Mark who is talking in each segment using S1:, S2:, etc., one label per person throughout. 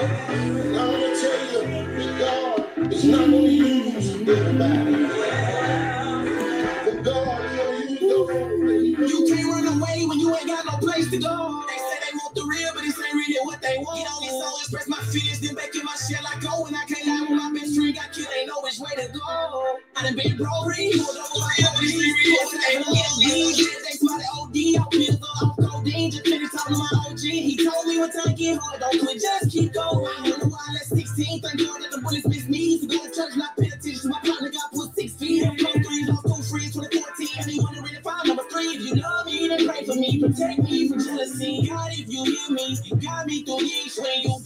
S1: And I to tell you that God is not going to everybody.
S2: You can't run away when you ain't got no place to go. They say they want the real, but this ain't really
S3: what
S2: they want. Get on this song, express my feelings, then back in my shell I go. When I can't my best friend got killed, ain't know which way to go. I done been broke, pulled over real, but this ain't really what they want. They spotted OD, I'm pissed off, codeine, just keep going. I don't know why Thank God that the bullets missed me. So. My partner got put feet. 2014. Number three. You love me, then pray for me. Protect me from jealousy. God, if you hear me, guide me through these when you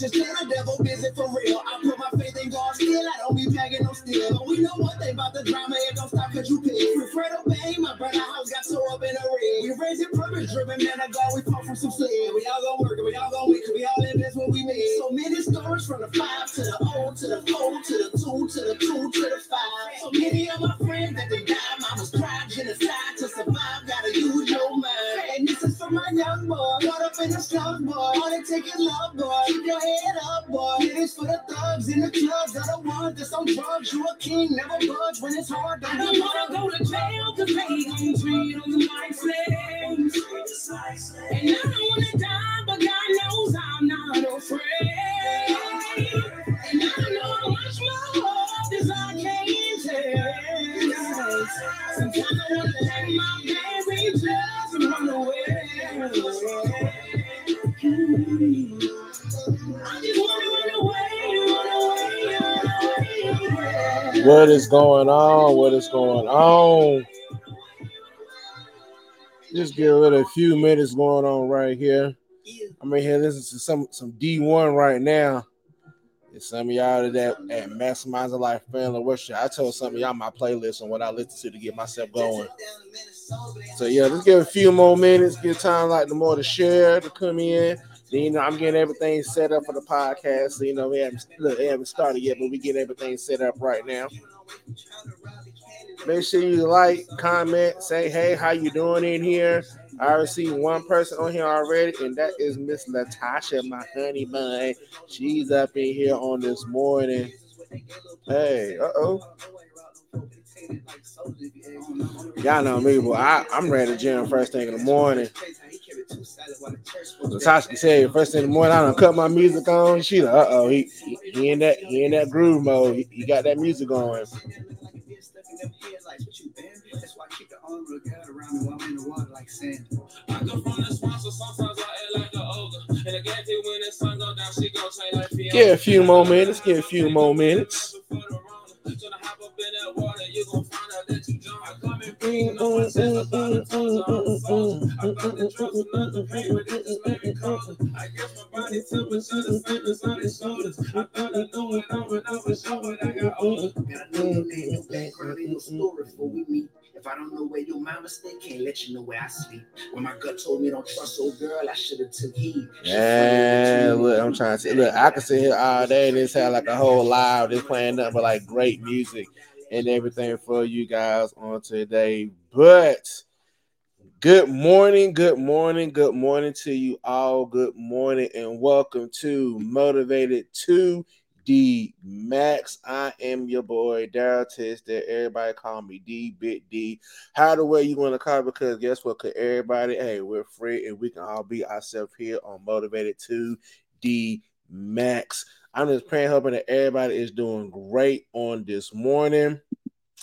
S2: Just let the devil visit for real. I put my faith in God still. I don't be packing no steel. But we know one thing about the drama. It don't stop cause you pissed. With the Bang, my brother house got so up in the red. We raising purpose driven, man. I God, we fall from some sleep. We all gonna work, we all gonna we all in this what we made. So many stories from the five to the O to the four to the two to the two to the five. So many of my friends that they died. Mama's pride, genocide to survive. Gotta use your mind. And this
S3: is
S2: for my young boy. Caught up in a slum boy. All they take is love Keep your head up, boy. It is for the thugs in the clubs. I don't want this on drugs. You a king, never budge when it's hard. Don't I don't wanna
S4: go to jail to they gon' treat on the like. And I don't wanna die, but God knows I'm not afraid. And I know much more as I can't. Sometimes I wanna take my baby just and run away. Mm-hmm.
S3: What is going on? What is going on? Just give it a few minutes going on right here. I'm in here listening to some some D1 right now. And some of y'all that at Maximizing Life Family Worship. I told some of y'all my playlist and what I listen to to get myself going. So yeah, let's give a few more minutes, give time like the more to share, to come in. Then, you know, I'm getting everything set up for the podcast. So, you know, we haven't, look, we haven't started yet, but we get everything set up right now. Make sure you like, comment, say, hey, how you doing in here? I received one person on here already, and that is Miss Latasha, my honey bun. She's up in here on this morning. Hey, uh-oh. Y'all know me, but I, I'm ready to gym first thing in the morning. Natasha said first thing in the morning, I don't cut my music on. She like, uh oh, he, he, he in that he in that groove mode. He, he got that music on. I
S5: go from the so sometimes I like. And when go down, she
S3: a few more minutes, Get a few more minutes
S5: in that water, you gon' find out that you drunk. I come and bring mm, on myself, mm, I thought mm, the tongues on the. I thought the drugs were not the pain, but it just made me calm. I guess my body temperature the same as on his shoulders. I thought I knew it, I would never show it, I got older.
S2: Man, I know your name, no background, ain't no story for we meet. If I don't know where your mama stay, can't let you know where I sleep. When my gut told me don't trust old girl, I should have took heed.
S3: Yeah, look, I'm trying to say, look, I can sit here all day and this sound like a whole live, just playing nothing but like great music and everything for you guys on today. But good morning, good morning, good morning to you all. Good morning and welcome to Motivated 2D Max. I am your boy Darryl Tisdale. Everybody call me D Big D. How the way you want to call it, because guess what? Could everybody, hey, we're free and we can all be ourselves here on Motivated 2D Max. I'm just praying, hoping that everybody is doing great on this morning.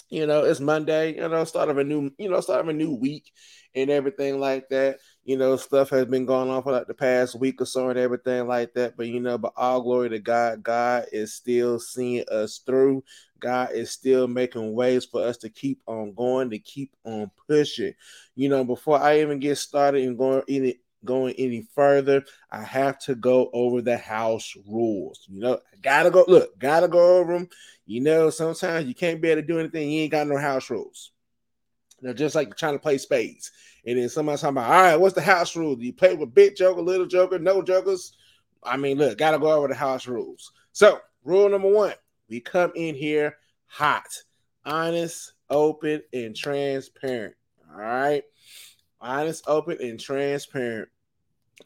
S3: You know, it's Monday, you know, start of a new, you know, start of a new week and everything like that. You know, stuff has been going on for like the past week or so and everything like that. But you know, but all glory to God. God is still seeing us through. God is still making ways for us to keep on going, to keep on pushing. You know, before I even get started and going even going any further, I have to go over the house rules. You know, gotta go look, gotta go over them. You know, sometimes you can't be able to do anything, you ain't got no house rules. They're just like trying to play spades. And then somebody's talking about, all right, what's the house rule? Do you play with big joker, little joker, no jokers? I mean, look, gotta go over the house rules. So, rule number one, we come in here hot, honest, open, and transparent. All right. Honest, open, and transparent.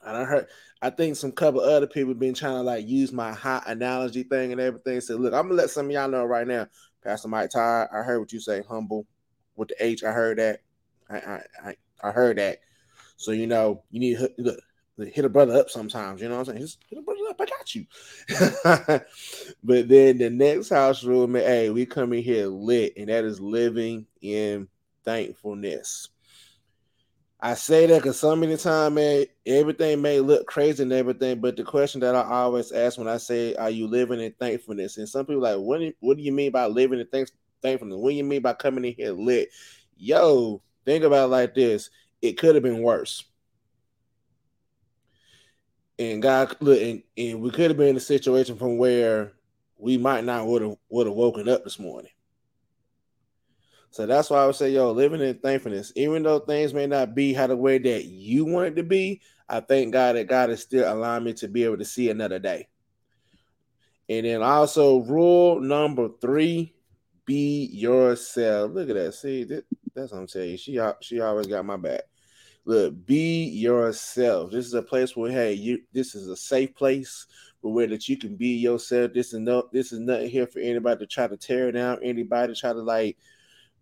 S3: I don't heard. I think some couple other people been trying to like use my hot analogy thing and everything. So look, I'm gonna let some of y'all know right now. Pastor Mike Ty, I heard what you say, humble with the H. I heard that. I I I, I heard that. So you know, you need to hit a brother up sometimes. You know what I'm saying? Just hit a brother up. I got you. but then the next house rule, man, hey, we come in here lit, and that is living in thankfulness. I say that because so many times, man, everything may look crazy and everything, but the question that I always ask when I say, "Are you living in thankfulness?" and some people like, "What? Do, what do you mean by living in thanks, thankfulness? What do you mean by coming in here lit?" Yo, think about like this: It could have been worse, and God, look, and, and we could have been in a situation from where we might not would have would have woken up this morning. So that's why I would say, yo, living in thankfulness, even though things may not be how the way that you want it to be, I thank God that God is still allowing me to be able to see another day. And then also rule number three, be yourself. Look at that. See, that, that's what I'm saying. She she always got my back. Look, be yourself. This is a place where hey, you this is a safe place where that you can be yourself. This is no this is nothing here for anybody to try to tear down, anybody to try to like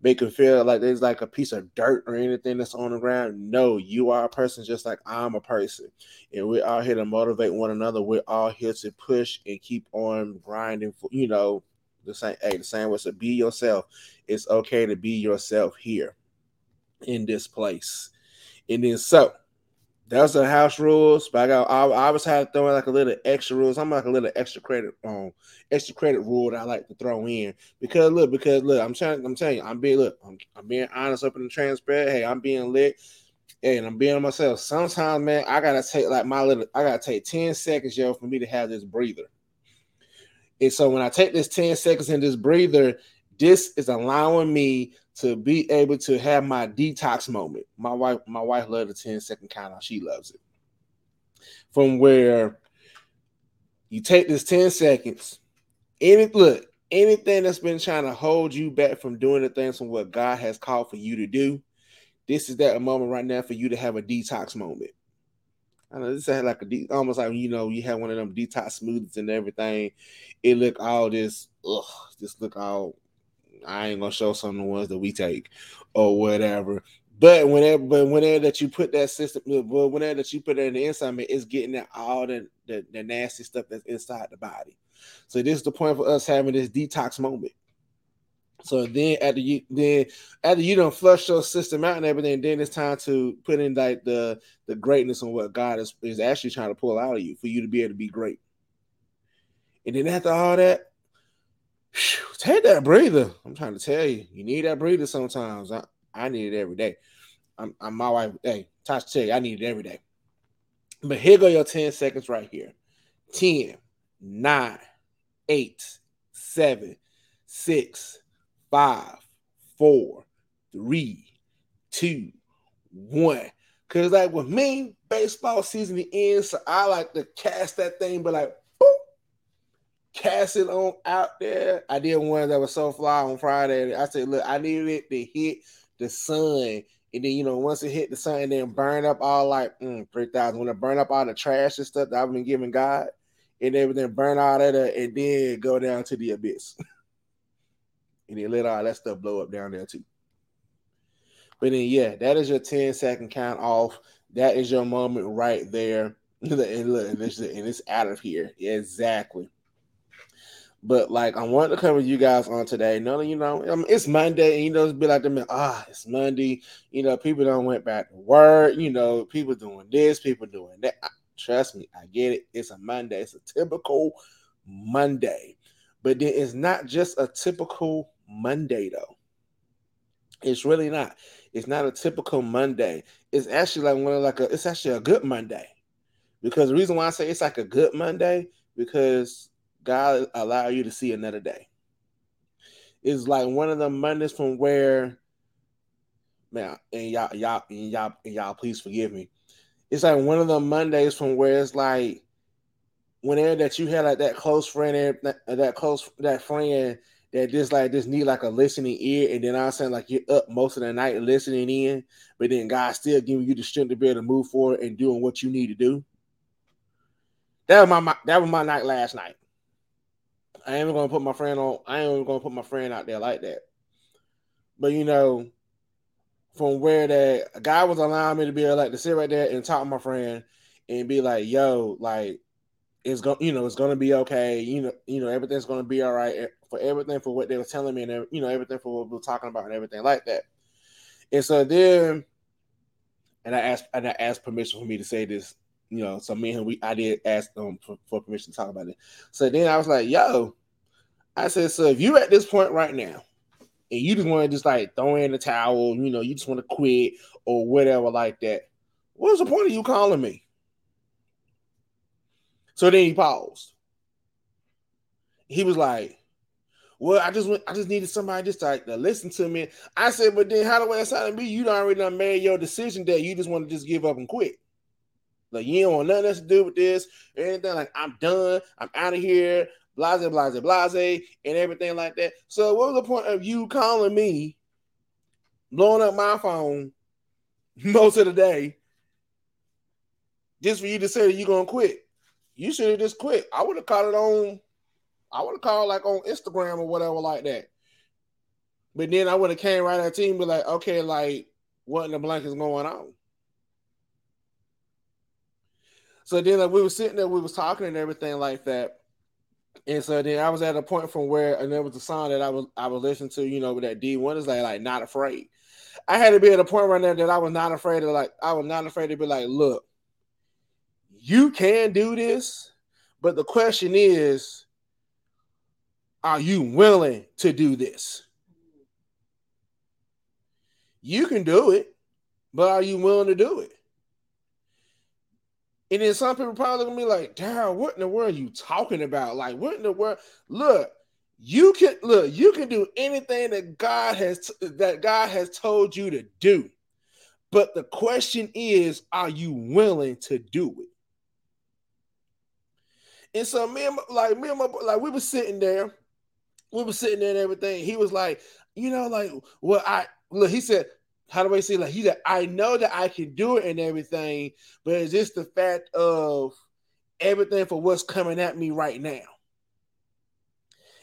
S3: make them feel like there's like a piece of dirt or anything that's on the ground. No, you are a person just like I'm a person. And we're all here to motivate one another. We're all here to push and keep on grinding for, you know, the same hey, the same way. So be yourself. It's okay to be yourself here in this place. And then so that's the house rules, but I got I, I always had to throw in like a little extra rules. I'm like a little extra credit um extra credit rule that I like to throw in because look, because look, I'm trying, I'm telling you, I'm being look, I'm, I'm being honest, up and transparent. Hey, I'm being lit. Hey, and I'm being myself. Sometimes, man, I gotta take like my little, I gotta take 10 seconds, yo, for me to have this breather. And so when I take this 10 seconds in this breather, this is allowing me to be able to have my detox moment. My wife, my wife loves the 10 second count. She loves it. From where you take this 10 seconds, any look, anything that's been trying to hold you back from doing the things from what God has called for you to do, this is that moment right now for you to have a detox moment. I know this is like a de- almost like you know you have one of them detox smoothies and everything. It look all this, ugh, just look all I ain't gonna show some of the ones that we take or whatever. But whenever, but whenever that you put that system, well, whenever that you put it in the inside, man, it's getting all the, the, the nasty stuff that's inside the body. So this is the point for us having this detox moment. So then after you then after you don't flush your system out and everything, then it's time to put in like the the greatness on what God is, is actually trying to pull out of you for you to be able to be great. And then after all that, take that breather. I'm trying to tell you, you need that breather sometimes. I, I need it every day. I'm, I'm my wife. Hey, Tasha, tell you, I need it every day. But here go your 10 seconds right here 10, 9, 8, 7, 6, 5, 4, 3, 2, 1. Because, like, with me, baseball season ends, so I like to cast that thing, but like, cast it on out there. I did one that was so fly on Friday. I said, look, I needed it to hit the sun. And then, you know, once it hit the sun and then burn up all like mm, 3,000, when it burn up all the trash and stuff that I've been giving God, and everything burn all that up, and then go down to the abyss. and then let all that stuff blow up down there too. But then, yeah, that is your 10 second count off. That is your moment right there. and look, and it's, and it's out of here. Exactly. But like I wanted to come with you guys on today. No, you know, I mean, it's Monday, and you know, it's be like them. Ah, it's Monday. You know, people don't went back to work. You know, people doing this, people doing that. Trust me, I get it. It's a Monday. It's a typical Monday, but then it's not just a typical Monday though. It's really not. It's not a typical Monday. It's actually like one of like a. It's actually a good Monday, because the reason why I say it's like a good Monday because God allow you to see another day. It's like one of the Mondays from where, man, and y'all, y'all, and y'all, and y'all, please forgive me. It's like one of the Mondays from where it's like whenever that you had like that close friend, that, that close that friend that just like just need like a listening ear, and then I'm saying like you're up most of the night listening in, but then God still giving you the strength to be able to move forward and doing what you need to do. That was my that was my night last night. I ain't gonna put my friend on. I ain't gonna put my friend out there like that. But you know, from where that guy was allowing me to be able like to sit right there and talk to my friend and be like, "Yo, like it's gonna, you know, it's gonna be okay. You know, you know, everything's gonna be all right eh, for everything for what they were telling me and you know everything for what we were talking about and everything like that." And so then, and I asked, and I asked permission for me to say this you know, so me and we I did ask them for, for, permission to talk about it. So then I was like, yo, I said, so if you're at this point right now and you just want to just like throw in the towel, you know, you just want to quit or whatever like that, what's the point of you calling me? So then he paused. He was like, well, I just went, I just needed somebody just to, like, to listen to me. I said, but then how do I sound to me? You already done made your decision that you just want to just give up and quit. Like you don't want nothing else to do with this or anything. Like I'm done. I'm out of here. Blase, blase, blase, and everything like that. So what was the point of you calling me, blowing up my phone most of the day, just for you to say that you're gonna quit? You should have just quit. I would have called it on. I would have called like on Instagram or whatever like that. But then I would have came right at team be like, okay, like what in the blank is going on? So then like, we were sitting there, we was talking and everything like that. And so then I was at a point from where, and there was a song that I was I was listening to, you know, with that D1 is like like not afraid. I had to be at a point right now that I was not afraid of like I was not afraid to be like, look, you can do this, but the question is, are you willing to do this? You can do it, but are you willing to do it? And then some people probably gonna be like, Darryl, what in the world are you talking about? Like, what in the world? Look, you can look, you can do anything that God has that God has told you to do. But the question is, are you willing to do it? And so me and my, like me and my like we were sitting there, we were sitting there and everything. He was like, you know, like, well, I look, he said, how do I say like he said, I know that I can do it and everything, but it's just the fact of everything for what's coming at me right now.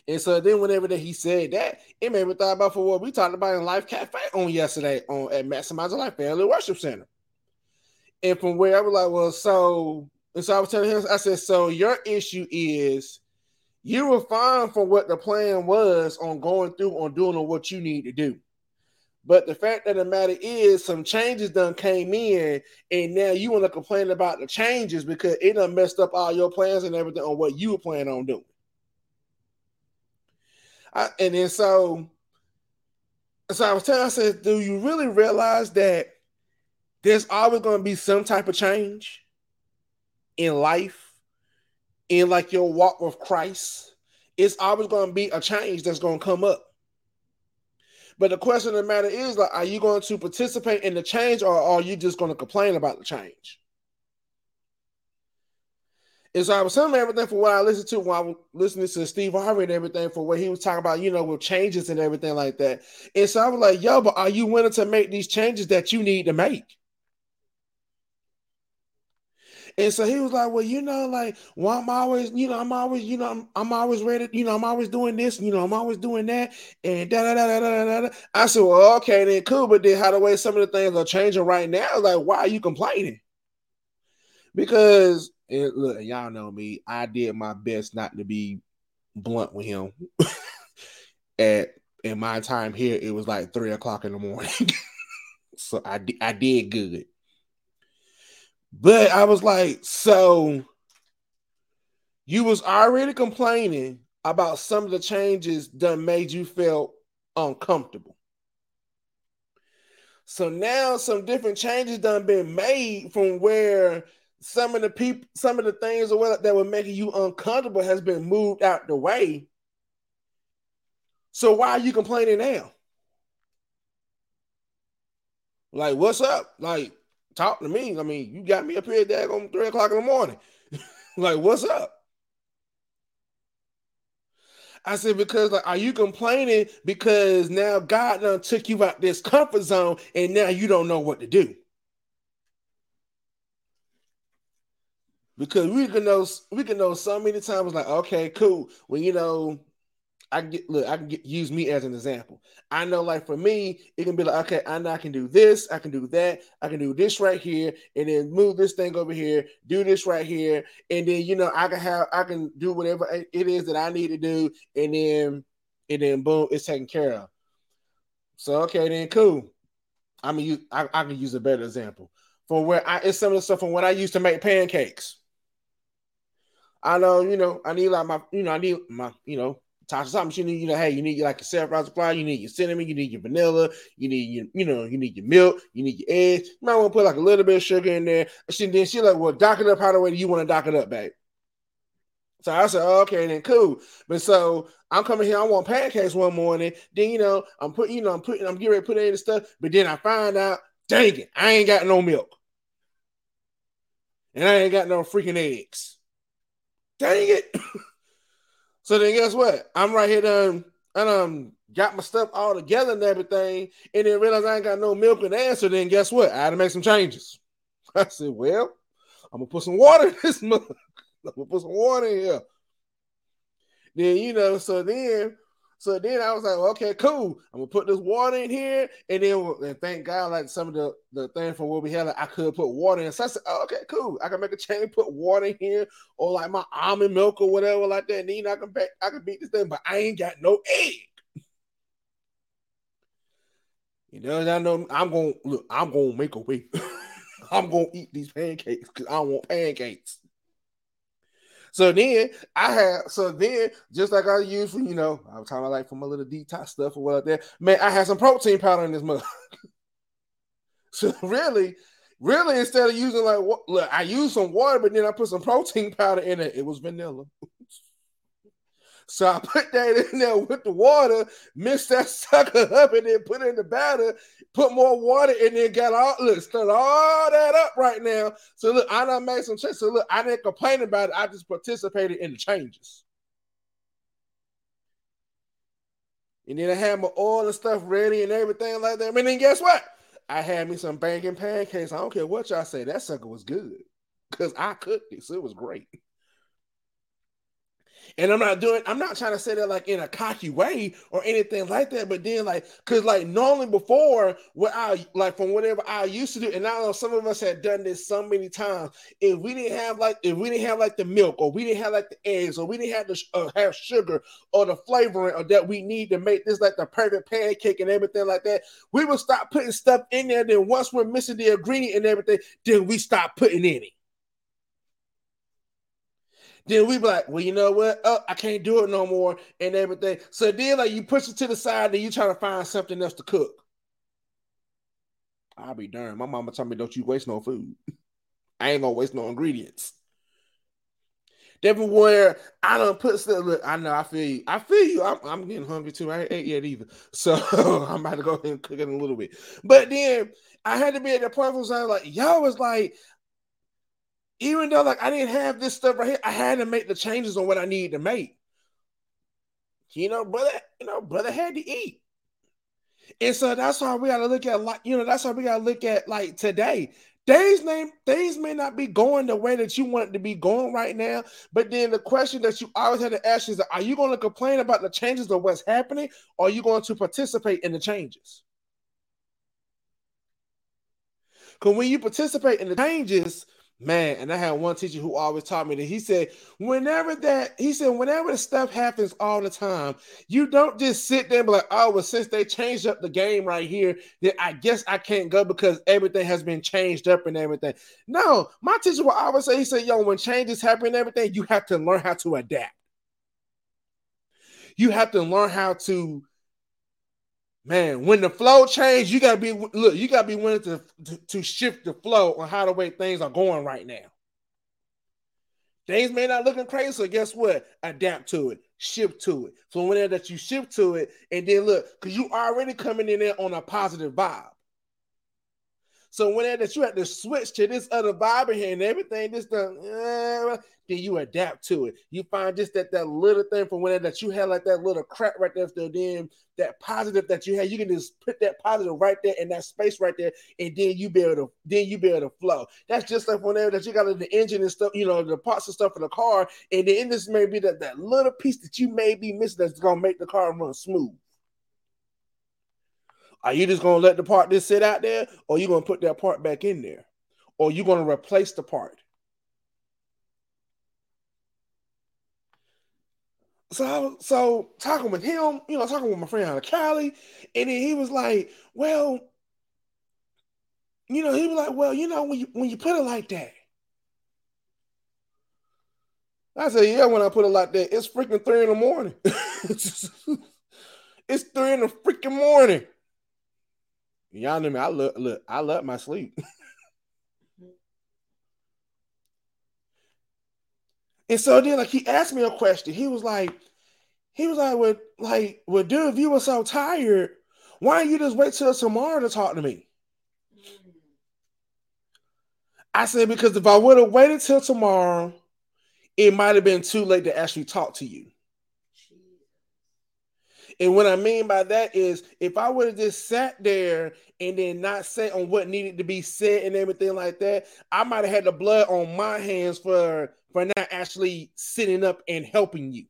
S3: And so then whenever that he said that, it made me thought about for what we talked about in Life Cafe on yesterday on at Maximize Life Family Worship Center. And from where I was like, well, so and so I was telling him, I said, so your issue is you were fine for what the plan was on going through on doing what you need to do. But the fact of the matter is, some changes done came in, and now you want to complain about the changes because it done messed up all your plans and everything on what you were planning on doing. I, and then so, so I was telling, I said, do you really realize that there's always going to be some type of change in life, in like your walk with Christ? It's always going to be a change that's going to come up. But the question of the matter is, like, are you going to participate in the change, or are you just going to complain about the change? And so I was telling everything for what I listened to while I was listening to Steve Harvey and everything for what he was talking about, you know, with changes and everything like that. And so I was like, yo, but are you willing to make these changes that you need to make? And so he was like, Well, you know, like, well, I'm always, you know, I'm always, you know, I'm, I'm always ready, you know, I'm always doing this, you know, I'm always doing that. And da da da da da da. I said, Well, okay, then cool. But then how the way some of the things are changing right now, like, why are you complaining? Because it, look, y'all know me, I did my best not to be blunt with him. At in my time here, it was like three o'clock in the morning. so I I did good. But I was like, so you was already complaining about some of the changes that made you feel uncomfortable. So now some different changes done been made from where some of the people, some of the things that were making you uncomfortable has been moved out the way. So why are you complaining now? Like, what's up? Like, talk to me. I mean, you got me up here at on three o'clock in the morning. like, what's up? I said, because like, are you complaining because now God done took you out this comfort zone and now you don't know what to do? Because we can know we can know so many times like, okay, cool. Well, you know, I get look, I can get, use me as an example. I know, like for me, it can be like, okay, I know I can do this, I can do that, I can do this right here, and then move this thing over here, do this right here, and then you know, I can have, I can do whatever it is that I need to do, and then, and then boom, it's taken care of. So okay, then cool. I mean, I, I can use a better example for where I it's some of the stuff from when I used to make pancakes. I know, you know, I need like my, you know, I need my, you know, Tasha you need, you know, hey, you need like a self-rising flour, you need your cinnamon, you need your vanilla, you need your, you know, you need your milk, you need your eggs. You might want to put like a little bit of sugar in there. And then she like, well, dock it up how the way do you want to dock it up, babe? So I said, oh, okay, then cool. But so I'm coming here, I want pancakes one morning. Then you know, I'm putting, you know, I'm putting, I'm getting ready to put in the stuff, but then I find out, dang it, I ain't got no milk. And I ain't got no freaking eggs. Dang it. So then guess what? I'm right here done and um got my stuff all together and everything, and then realize I ain't got no milk and answer. Then guess what? I had to make some changes. I said, well, I'm gonna put some water in this mug. I'm gonna put some water in here. Then you know, so then so then I was like, well, okay, cool. I'm gonna put this water in here, and then and thank God, like some of the the thing from what we had, like, I could put water in. So I said, oh, okay, cool. I can make a change, put water in here, or like my almond milk or whatever like that. And then I can back, I can beat this thing, but I ain't got no egg. You know, I know I'm gonna look. I'm gonna make a way. I'm gonna eat these pancakes because I want pancakes. So then I had so then just like I used for you know I was talking about like for my little detox stuff or what like. Man, I had some protein powder in this mug. so really, really instead of using like look, I used some water, but then I put some protein powder in it. It was vanilla. So I put that in there with the water, mix that sucker up, and then put it in the batter, put more water, and then got all look, stir all that up right now. So look, I done made some changes. So look, I didn't complain about it. I just participated in the changes. And then I had my oil and stuff ready and everything like that. And then guess what? I had me some bacon pancakes. I don't care what y'all say. That sucker was good. Because I cooked it, so it was great. And I'm not doing, I'm not trying to say that like in a cocky way or anything like that. But then like, cause like normally before what I like from whatever I used to do, and I know some of us had done this so many times. If we didn't have like, if we didn't have like the milk or we didn't have like the eggs or we didn't have the uh, have sugar or the flavoring or that we need to make this like the perfect pancake and everything like that, we would stop putting stuff in there. Then once we're missing the ingredient and everything, then we stop putting in it. Then we be like, well, you know what? Oh, I can't do it no more and everything. So then like you push it to the side and you try to find something else to cook. I'll be darned. My mama told me, don't you waste no food. I ain't gonna waste no ingredients. Everywhere I don't put stuff. Look, I know I feel you. I feel you. I'm, I'm getting hungry too. I ain't ate yet either. So I'm about to go ahead and cook it a little bit. But then I had to be at the point where I was like, y'all was like, even though like I didn't have this stuff right here, I had to make the changes on what I needed to make. You know, brother, you know, brother had to eat. And so that's why we gotta look at like, you know, that's why we gotta look at like today. Days name things may not be going the way that you want it to be going right now, but then the question that you always have to ask is are you going to complain about the changes of what's happening, or are you going to participate in the changes? Because when you participate in the changes, Man, and I had one teacher who always taught me that he said, whenever that, he said, whenever the stuff happens all the time, you don't just sit there and be like, oh, well, since they changed up the game right here, then I guess I can't go because everything has been changed up and everything. No, my teacher will always say, he said, yo, when changes happen and everything, you have to learn how to adapt. You have to learn how to Man, when the flow change, you gotta be look. You gotta be willing to, to, to shift the flow on how the way things are going right now. Things may not looking crazy, so guess what? Adapt to it, shift to it. So whenever that you shift to it, and then look, because you already coming in there on a positive vibe. So whenever that you have to switch to this other vibe here and everything, this done, uh, then you adapt to it. You find just that that little thing from whenever that you had like that little crap right there. So then that positive that you had, you can just put that positive right there in that space right there, and then you be able to then you be able to flow. That's just like whenever that you got the engine and stuff, you know, the parts and stuff for the car, and then this may be that that little piece that you may be missing that's gonna make the car run smooth. Are you just gonna let the part just sit out there, or you gonna put that part back in there, or you gonna replace the part? So so talking with him, you know, talking with my friend out of Cali, and then he was like, "Well, you know," he was like, "Well, you know, when you when you put it like that." I said, "Yeah, when I put it like that, it's freaking three in the morning. it's three in the freaking morning." Y'all know me. I look, look. I love my sleep. and so then, like, he asked me a question. He was like, he was like, "Well, like, well, dude, if you were so tired, why don't you just wait till tomorrow to talk to me?" I said, "Because if I would have waited till tomorrow, it might have been too late to actually talk to you." And what I mean by that is if I would have just sat there and then not say on what needed to be said and everything like that, I might have had the blood on my hands for for not actually sitting up and helping you.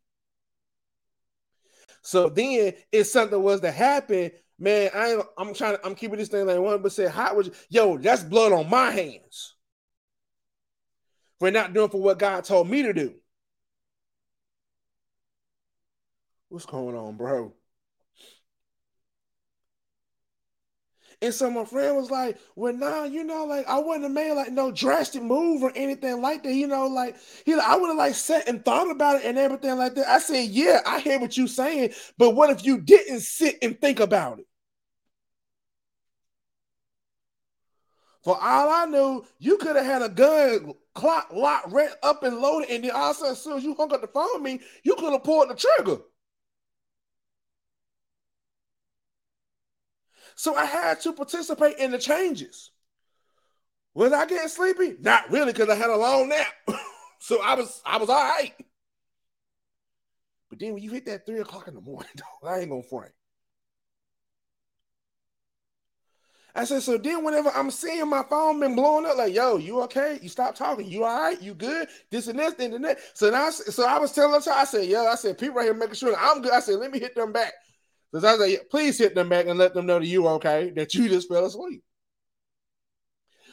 S3: So then if something was to happen, man, I I'm trying to I'm keeping this thing like one percent hot with you. Yo, that's blood on my hands for not doing for what God told me to do. What's going on, bro? And so my friend was like, Well, nah, you know, like I wouldn't have made like no drastic move or anything like that. You know, like he like, I would have like sat and thought about it and everything like that. I said, Yeah, I hear what you're saying, but what if you didn't sit and think about it? For all I knew, you could have had a gun clock locked right up and loaded, and then all of a sudden, as soon as you hung up the phone me, you could have pulled the trigger. So I had to participate in the changes. Was I getting sleepy? Not really, because I had a long nap. so I was I was all right. But then when you hit that three o'clock in the morning, I ain't gonna front. I said, so then whenever I'm seeing my phone been blowing up, like, yo, you okay? You stop talking. You all right? You good? This and this, then and that. So now, so I was telling her, I said, yo, I said, people right here making sure I'm good. I said, let me hit them back. So I was like, please hit them back and let them know that you okay, that you just fell asleep.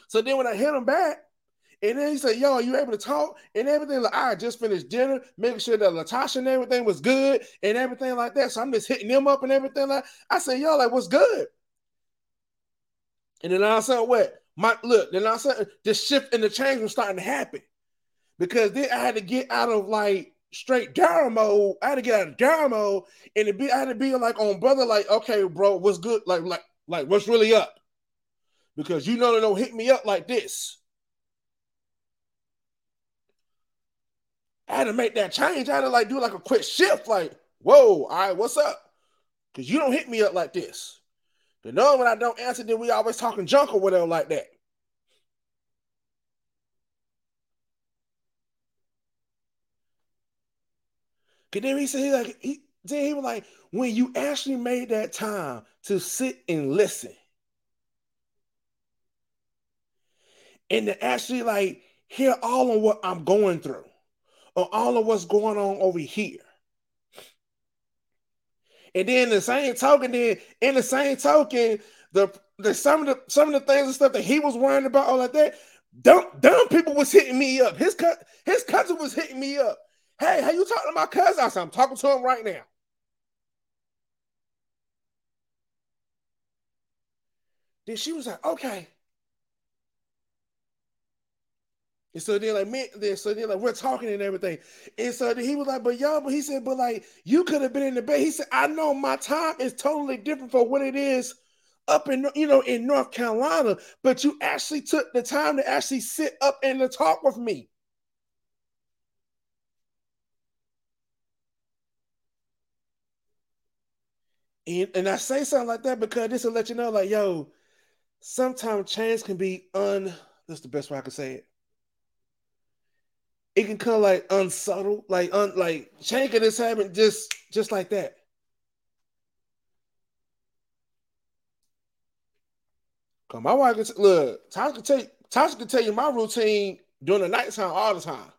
S3: So then when I hit him back, and then he said, Yo, are you able to talk? And everything like I just finished dinner, making sure that Latasha and everything was good and everything like that. So I'm just hitting them up and everything like I said, Yo, like, what's good? And then I said, what? My look, then I said the shift and the change was starting to happen. Because then I had to get out of like straight down mode. I had to get out of down mode and it be I had to be like on brother, like, okay, bro, what's good? Like, like, like what's really up? Because you know they don't hit me up like this. I had to make that change. I had to like do like a quick shift, like, whoa, all right, what's up? Because you don't hit me up like this. But no, when I don't answer, then we always talking junk or whatever like that. Cause then he said like he then he was like, when you actually made that time to sit and listen. And to actually like hear all of what I'm going through or all of what's going on over here. And then the same token, then in the same token, the the some of the some of the things and stuff that he was worrying about, all like that, dumb dumb people was hitting me up. His his cousin was hitting me up. Hey, how you talking to my cousin? I said, I'm talking to him right now. Then she was like, okay. And so then like me, then so then like we're talking and everything. And so he was like, but y'all, but he said, but like you could have been in the bed. He said, I know my time is totally different for what it is up in you know in North Carolina, but you actually took the time to actually sit up and to talk with me. And, I say something like that because this will let you know, like, yo, sometimes change can be un. That's the best way I can say it. It can come like unsubtle, like un, like change can just happen just just like that. Cause my wife can look, Tasha can tell you, Tasha can tell you my routine during the nighttime all the time.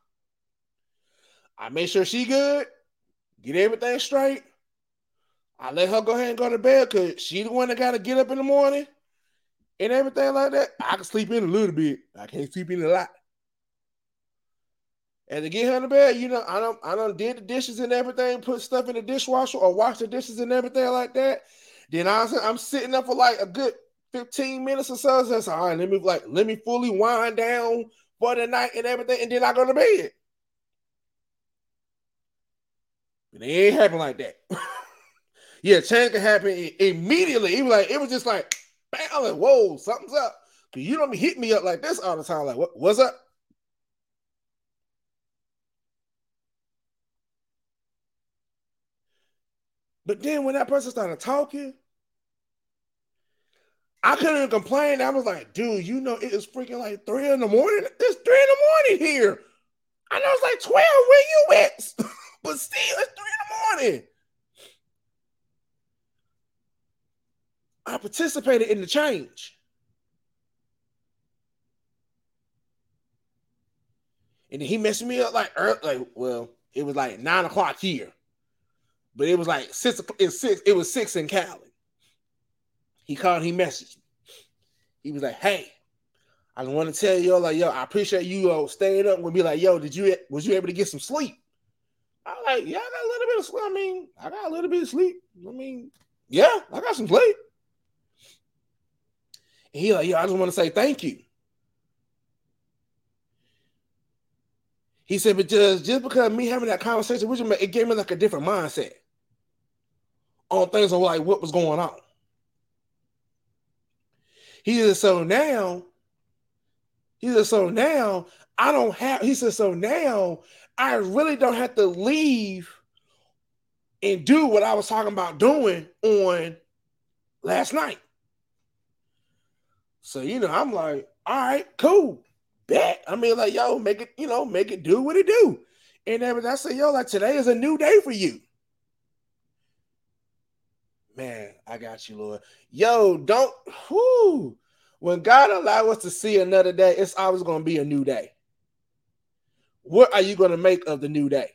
S3: I make sure she good, get everything straight. I let her go ahead and go to bed because she the one that got to get up in the morning and everything like that. I can sleep in a little bit. I can't sleep in a lot. And to get her to bed, you know, I don't I don't did the dishes and everything, put stuff in the dishwasher or wash the dishes and everything like that. Then I I'm sitting up for like a good 15 minutes or so. That's all right. Let me like let me fully wind down for the night and everything, and then I go to bed. But it ain't happen like that. yeah, change can happen immediately. It was like it was just like, bam, like, whoa, something's up. You don't hit me up like this all the time. Like, what, what's up? But then when that person started talking, I couldn't even complain. I was like, dude, you know, it is freaking like three in the morning. It's three in the morning here. I know it's like 12. Where you at? but still, it's three in the morning. I participated in the change. And he messed me up like like well, it was like nine o'clock here, but it was like six. It's six. It was six in Cali. He called. He messaged. Me. He was like, "Hey, I want to tell you like, yo, I appreciate you uh, staying up with me. like, yo, did you was you able to get some sleep?" I'm like, "Yeah, I got a little bit of sleep. I mean, I got a little bit of sleep. I mean, yeah, I got some sleep." He like, "Yo, I just want to say thank you." He said, "But just just because me having that conversation with you, it gave me like a different mindset on things of like what was going on." He said, so now, he said, so now I don't have, he said, so now I really don't have to leave and do what I was talking about doing on last night. So, you know, I'm like, all right, cool. Bet. I mean, like, yo, make it, you know, make it do what it do. And then I say, yo, like today is a new day for you. Man, I got you, Lord. Yo, don't whoo. When God allow us to see another day, it's always going to be a new day. What are you going to make of the new day?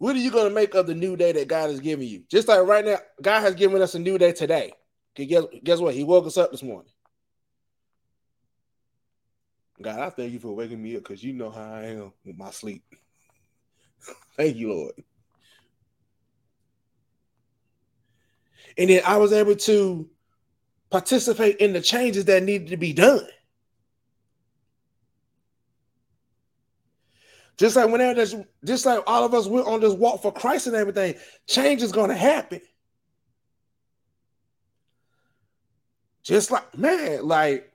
S3: What are you going to make of the new day that God has given you? Just like right now, God has given us a new day today. Okay, guess, guess what? He woke us up this morning. God, I thank you for waking me up because you know how I am with my sleep. Thank you, Lord. And then I was able to participate in the changes that needed to be done. Just like whenever there's just like all of us we're on this walk for Christ and everything, change is gonna happen. Just like man, like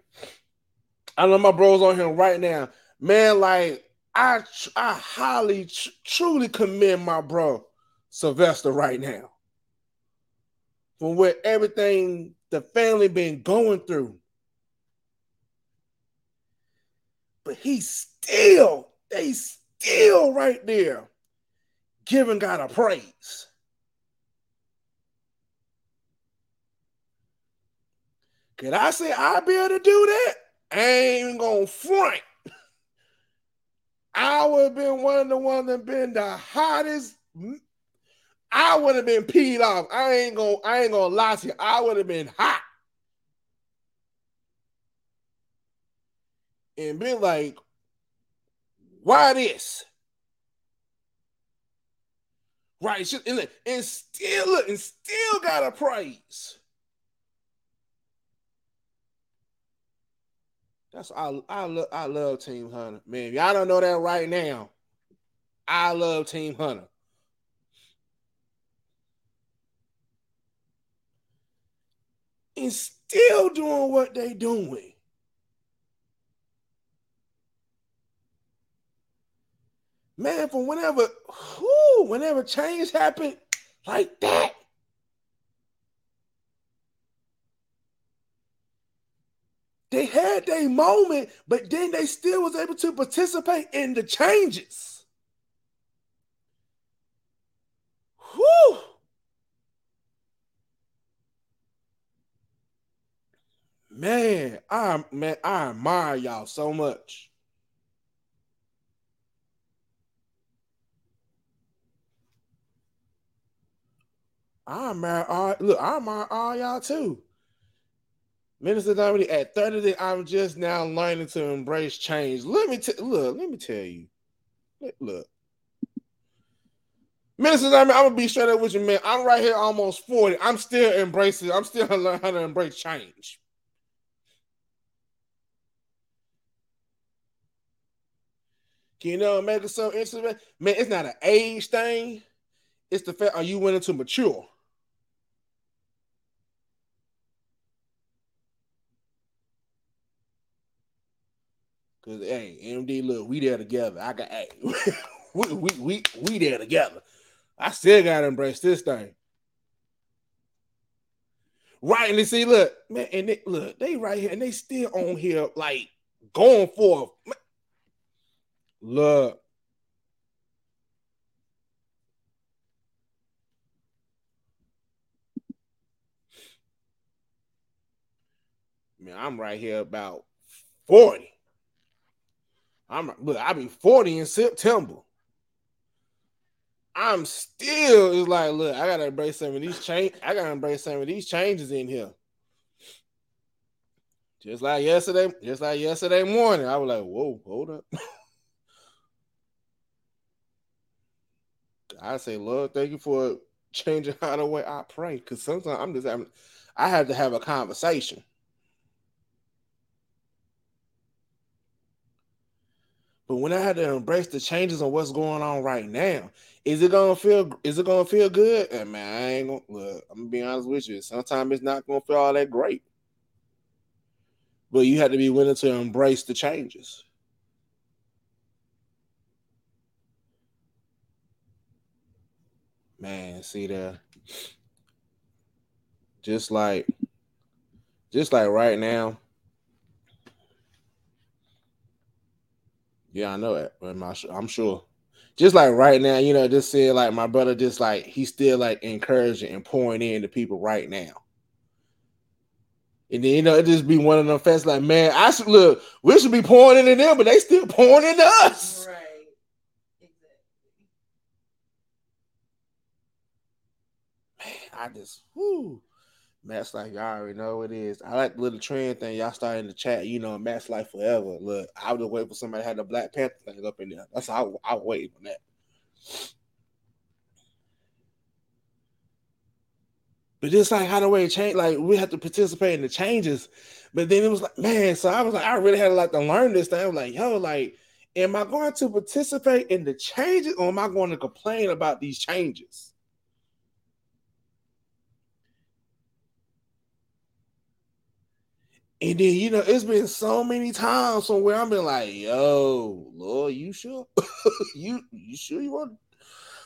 S3: I know my bros on here right now, man. Like I I highly tr- truly commend my bro Sylvester right now for what everything the family been going through. But he still, they still right there giving God a praise. Could I say I'd be able to do that? I ain't gonna front. I would have been one of the ones that been the hottest. I would have been peed off. I ain't gonna, I ain't gonna lie to you. I would have been hot. And been like, why this? Right, and, and still and still got a praise. That's I I love I love Team Hunter. Man, y'all don't know that right now. I love Team Hunter. And still doing what they doing. Man, from whenever, whoo, whenever change happened like that, they had their moment, but then they still was able to participate in the changes. Whew. Man, I man, I admire y'all so much. I admire all look, I admire all y'all too. Minister Dominic, at 30, I'm just now learning to embrace change. Let me t- look, let me tell you. Look. Minister Dominic, I'm gonna be straight up with you, man. I'm right here almost 40. I'm still embracing, I'm still learning how to embrace change. Can You know, make it so interesting. Man, it's not an age thing. It's the fact are you willing to mature? Cause hey, MD, look, we there together. I got hey, we, we we we there together. I still gotta embrace this thing. Right, and they see, look, man, and they, look, they right here, and they still on here, like going for look. Man, I'm right here about 40. I'm look, I'll be 40 in September. I'm still it's like, look, I gotta embrace some of these change. I gotta embrace some of these changes in here. Just like yesterday, just like yesterday morning, I was like, whoa, hold up. I say, Lord, thank you for changing how the way I pray. Cause sometimes I'm just having I have to have a conversation. But when I had to embrace the changes on what's going on right now, is it gonna feel is it gonna feel good? And man, I ain't gonna look, I'm gonna be honest with you. Sometimes it's not gonna feel all that great. But you have to be willing to embrace the changes. Man, see there. Just like just like right now, Yeah, I know it. But I'm sure. Just like right now, you know, just say like my brother, just like he's still like encouraging and pouring in to people right now. And then you know, it just be one of them fests like, man, I should look, we should be pouring into them, but they still pouring into us. Right. Exactly. Man, I just whoo. Matt's like, y'all already know what it is. I like the little trend thing y'all started in the chat. You know, Matt's like forever. Look, I was waiting for somebody to have the Black Panther thing up in there. That's how I, I wait on that. But just like how the way it changed, like we have to participate in the changes. But then it was like, man, so I was like, I really had to like to learn this thing. I was like, yo, like, am I going to participate in the changes or am I going to complain about these changes? And then you know, it's been so many times from where I've been like, "Yo, Lord, you sure? you you sure you want?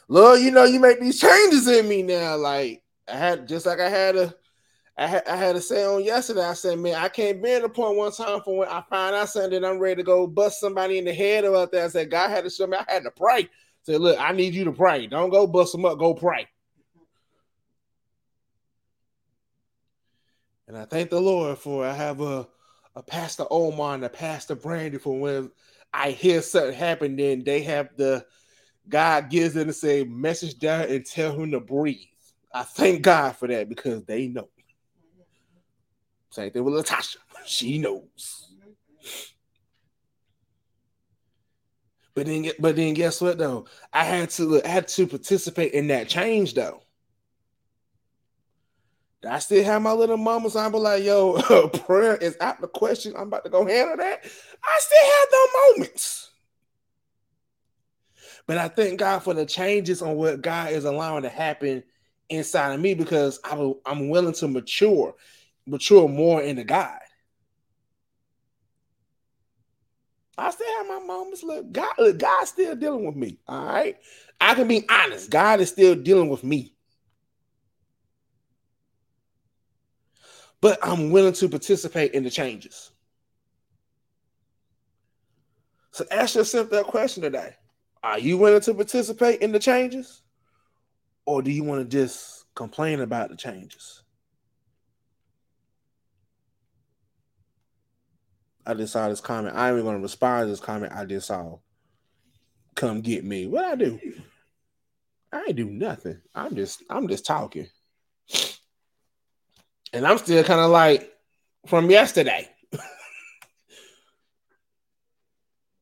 S3: Lord, you know, you make these changes in me now. Like I had just like I had a, I had I had say on yesterday. I said, man, I can't be in the point one time from when I find out something that I'm ready to go bust somebody in the head or about that. I said, God had to show me. I had to pray. Say, look, I need you to pray. Don't go bust them up. Go pray. And I thank the Lord for I have a, a Pastor Omar and a Pastor Brandy for when I hear something happen, then they have the God gives them to say, message down and tell him to breathe. I thank God for that because they know. Same thing with Latasha. She knows. But then, but then, guess what though? I had to, I had to participate in that change though. I still have my little moments. I'm like, yo, prayer is out the question. I'm about to go handle that. I still have those moments. But I thank God for the changes on what God is allowing to happen inside of me because I, I'm willing to mature, mature more into God. I still have my moments. Look, God, look, God's still dealing with me. All right. I can be honest. God is still dealing with me. But I'm willing to participate in the changes. So ask yourself that question today. Are you willing to participate in the changes? Or do you want to just complain about the changes? I just saw this comment. I'm even going to respond to this comment I just saw. Come get me. What I do? I ain't do nothing. I'm just I'm just talking. And I'm still kind of like from yesterday.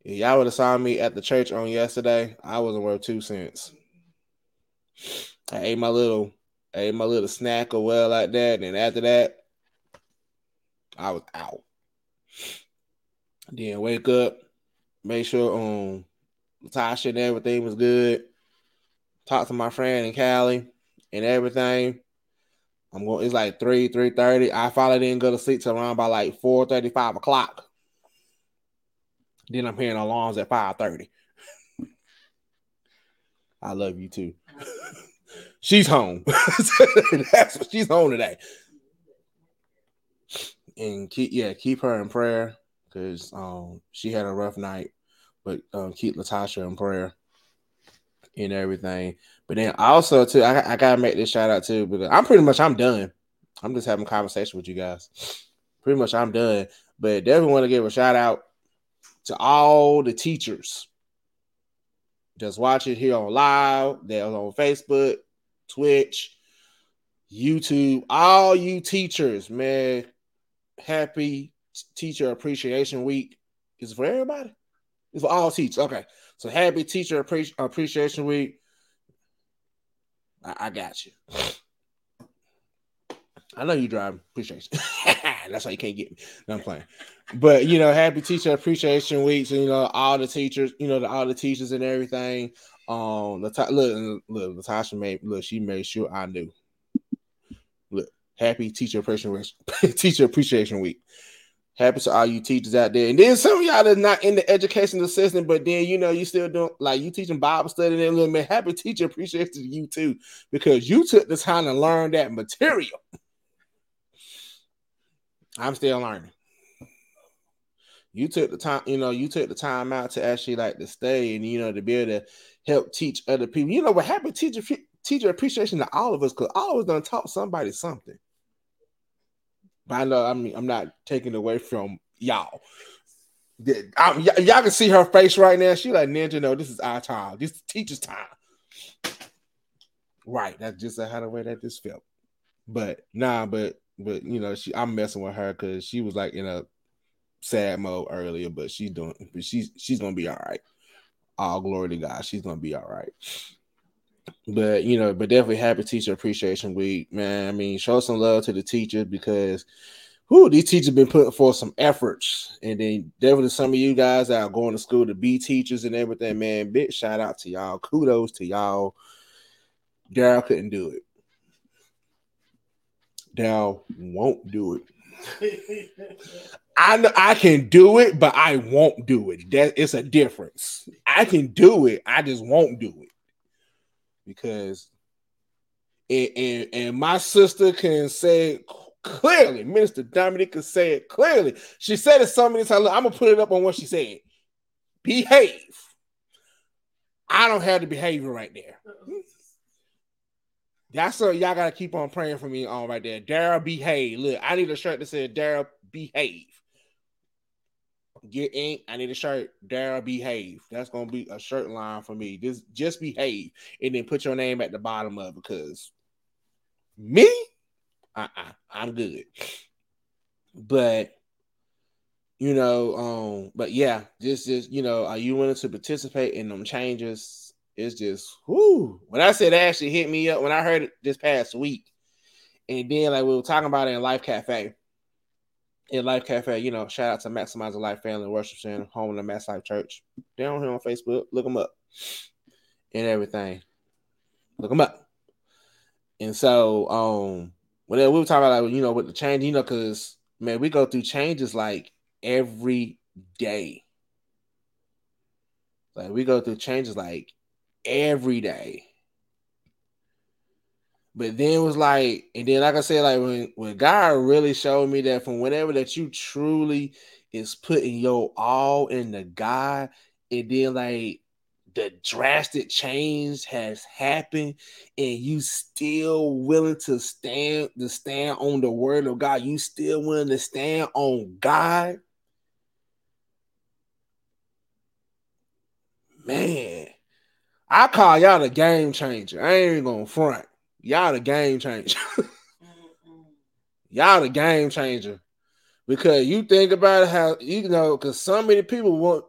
S3: y'all would have saw me at the church on yesterday. I wasn't worth two cents. I ate my little, I ate my little snack or well like that, and after that, I was out. Then wake up, make sure um Tasha and everything was good. Talk to my friend in Cali and everything. I'm going. It's like three, three thirty. I finally didn't go to sleep till around by like four thirty, five o'clock. Then I'm hearing alarms at five thirty. I love you too. she's home. That's what she's home today. And keep yeah, keep her in prayer because um, she had a rough night. But um, keep Latasha in prayer and everything. But then also too, I, I gotta make this shout out too because I'm pretty much I'm done. I'm just having conversation with you guys. Pretty much I'm done. But definitely want to give a shout out to all the teachers. Just watch it here on live. They're on Facebook, Twitch, YouTube. All you teachers, man. Happy Teacher Appreciation Week. Is for everybody. It's for all teachers. Okay. So happy Teacher Appreciation Week. I, I got you. I know you drive. Appreciation. That's why you can't get me. No, I'm playing. But you know, happy Teacher Appreciation Week. So, you know, all the teachers, you know, the, all the teachers and everything. Um, the look, look, Natasha made look. She made sure I knew. Look, happy Teacher Appreciation Teacher Appreciation Week. Happy to all you teachers out there. And then some of y'all that's not in the educational system, but then you know you still doing like you teaching Bible study and a little bit. Happy teacher appreciation to you too, because you took the time to learn that material. I'm still learning. You took the time, you know, you took the time out to actually like to stay and you know to be able to help teach other people. You know what happened? Teacher teacher appreciation to all of us because all of us done taught somebody something. But I know I mean I'm not taking away from y'all. Y'all can see her face right now. She like ninja. No, this is our time. This is teacher's time. Right. That's just how the way that this felt. But nah, but but you know, she I'm messing with her because she was like in a sad mode earlier, but she's doing but she's she's gonna be all right. All glory to God, she's gonna be all right. But you know, but definitely happy teacher appreciation week, man. I mean, show some love to the teachers because who these teachers been putting forth some efforts, and then definitely some of you guys that are going to school to be teachers and everything, man. Big shout out to y'all. Kudos to y'all. Darryl couldn't do it. Darryl won't do it. I know I can do it, but I won't do it. That it's a difference. I can do it, I just won't do it because and, and, and my sister can say it clearly. Minister Dominic can say it clearly. She said it so many times. I'm gonna put it up on what she said. Behave. I don't have the behavior right there. That's so y'all gotta keep on praying for me on right there. Darryl behave. Look, I need a shirt that says Darryl behave. Get ink. I need a shirt. Darryl behave. That's gonna be a shirt line for me. Just just behave, and then put your name at the bottom of it. Because me, uh-uh, I'm good. But you know, um, but yeah, just just you know, are you willing to participate in them changes? It's just whoo. When I said actually hit me up when I heard it this past week, and then like we were talking about it in Life Cafe. In Life Cafe, you know, shout out to Maximize the Life Family Worship Center, home of the Mass Life Church. Down here on Facebook, look them up and everything. Look them up. And so, um, whatever we were talking about, like, you know, with the change, you know, because man, we go through changes like every day. Like we go through changes like every day. But then it was like, and then like I said, like when when God really showed me that from whenever that you truly is putting your all in the God, and then like the drastic change has happened and you still willing to stand to stand on the word of God, you still willing to stand on God. Man, I call y'all the game changer. I ain't even gonna front. Y'all the game changer. Mm-hmm. y'all the game changer. Because you think about how you know, because so many people want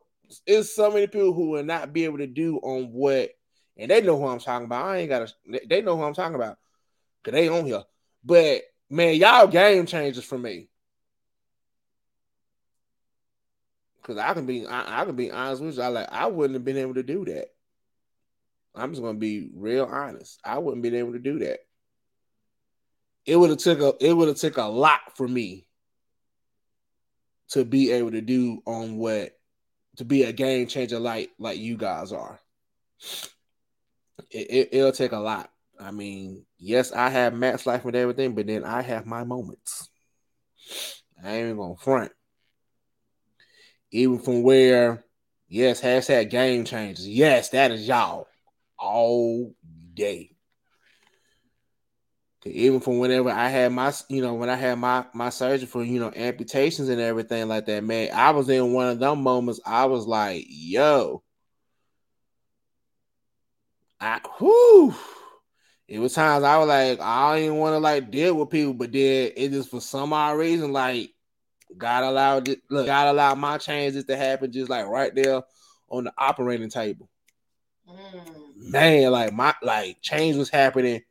S3: it's so many people who will not be able to do on what, and they know who I'm talking about. I ain't gotta. They know who I'm talking about because they on here. But man, y'all game changers for me. Cause I can be, I, I can be honest with you. I like, I wouldn't have been able to do that. I'm just gonna be real honest. I wouldn't been able to do that. It would have took a, it would have took a lot for me to be able to do on what to be a game changer like like you guys are. It, it, will take a lot. I mean, yes, I have Matt's life with everything, but then I have my moments. I ain't even gonna front. Even from where, yes, hashtag game changers. Yes, that is y'all all day even from whenever I had my, you know, when I had my my surgery for you know amputations and everything like that, man, I was in one of them moments. I was like, yo, I whoo. It was times I was like, I don't even want to like deal with people, but then it just for some odd reason, like God allowed it. Look, God allowed my changes to happen just like right there on the operating table. Mm. Man, like my like change was happening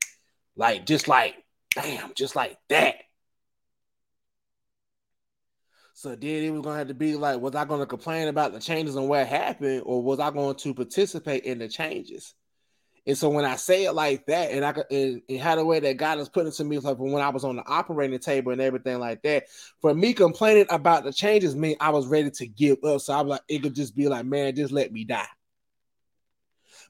S3: like just like bam, just like that. So then it was gonna have to be like, was I gonna complain about the changes and what happened, or was I going to participate in the changes? And so when I say it like that, and I and, and how the way that God is putting it to me, like when I was on the operating table and everything like that, for me complaining about the changes mean I was ready to give up. So I'm like, it could just be like, man, just let me die.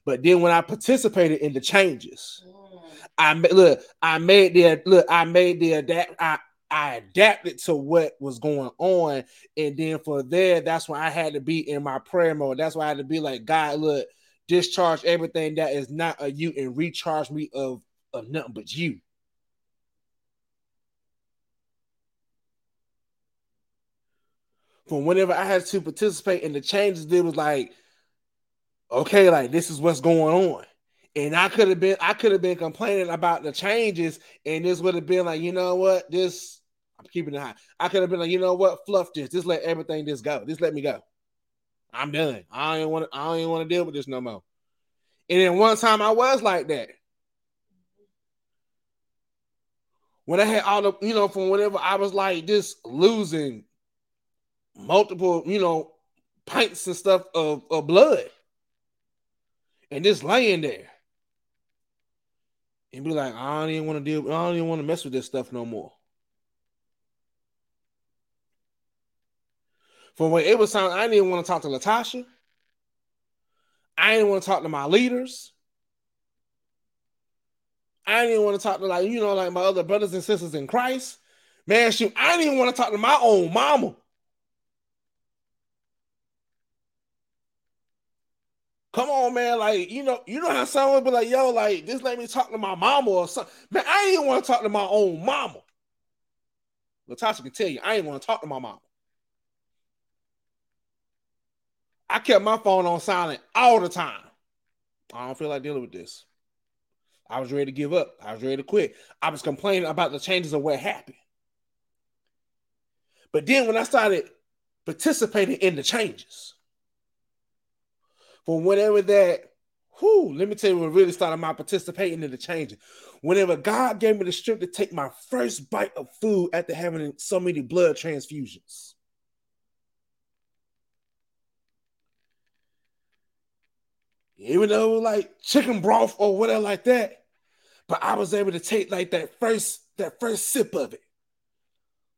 S3: But then when I participated in the changes, mm. I look, I made the look, I made the adapt. I I adapted to what was going on, and then for there, that's why I had to be in my prayer mode. That's why I had to be like, God, look, discharge everything that is not a you and recharge me of of nothing but you. From whenever I had to participate in the changes, it was like, okay, like this is what's going on. And I could have been, I could have been complaining about the changes, and this would have been like, you know what, this I'm keeping it high. I could have been like, you know what, fluff this, just let everything just go, just let me go. I'm done. I don't want I don't want to deal with this no more. And then one time I was like that. When I had all the, you know, from whatever I was like just losing multiple, you know, pints and stuff of, of blood. And just laying there and be like, I don't even want to deal, I don't even want to mess with this stuff no more. For when it was time, I didn't want to talk to Latasha. I didn't want to talk to my leaders. I didn't want to talk to like you know like my other brothers and sisters in Christ. Man, shoot, I didn't even want to talk to my own mama. Come on, man. Like, you know, you know how someone be like, yo, like, just let me talk to my mama or something. Man, I ain't want to talk to my own mama. Latasha can tell you, I ain't want to talk to my mama. I kept my phone on silent all the time. I don't feel like dealing with this. I was ready to give up. I was ready to quit. I was complaining about the changes of what happened. But then when I started participating in the changes, for whatever that, whoo, let me tell you what really started my participating in the changes. Whenever God gave me the strength to take my first bite of food after having so many blood transfusions. Even though like chicken broth or whatever like that, but I was able to take like that first that first sip of it.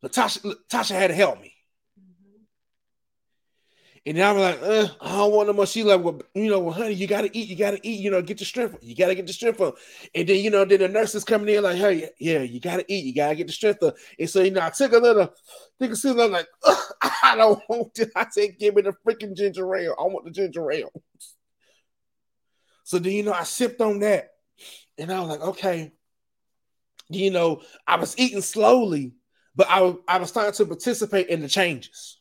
S3: Latasha, Latasha had to help me. And then I'm like, uh, I don't want no more. She like, well, you know, well, honey, you gotta eat, you gotta eat, you know, get your strength. You gotta get the strength up. And then, you know, then the nurses coming in like, hey, yeah, you gotta eat, you gotta get the strength up. And so, you know, I took a little, think of I'm like, I don't want it. I said, give me the freaking ginger ale. I want the ginger ale. So then, you know, I sipped on that, and I was like, okay, you know, I was eating slowly, but I, I was starting to participate in the changes.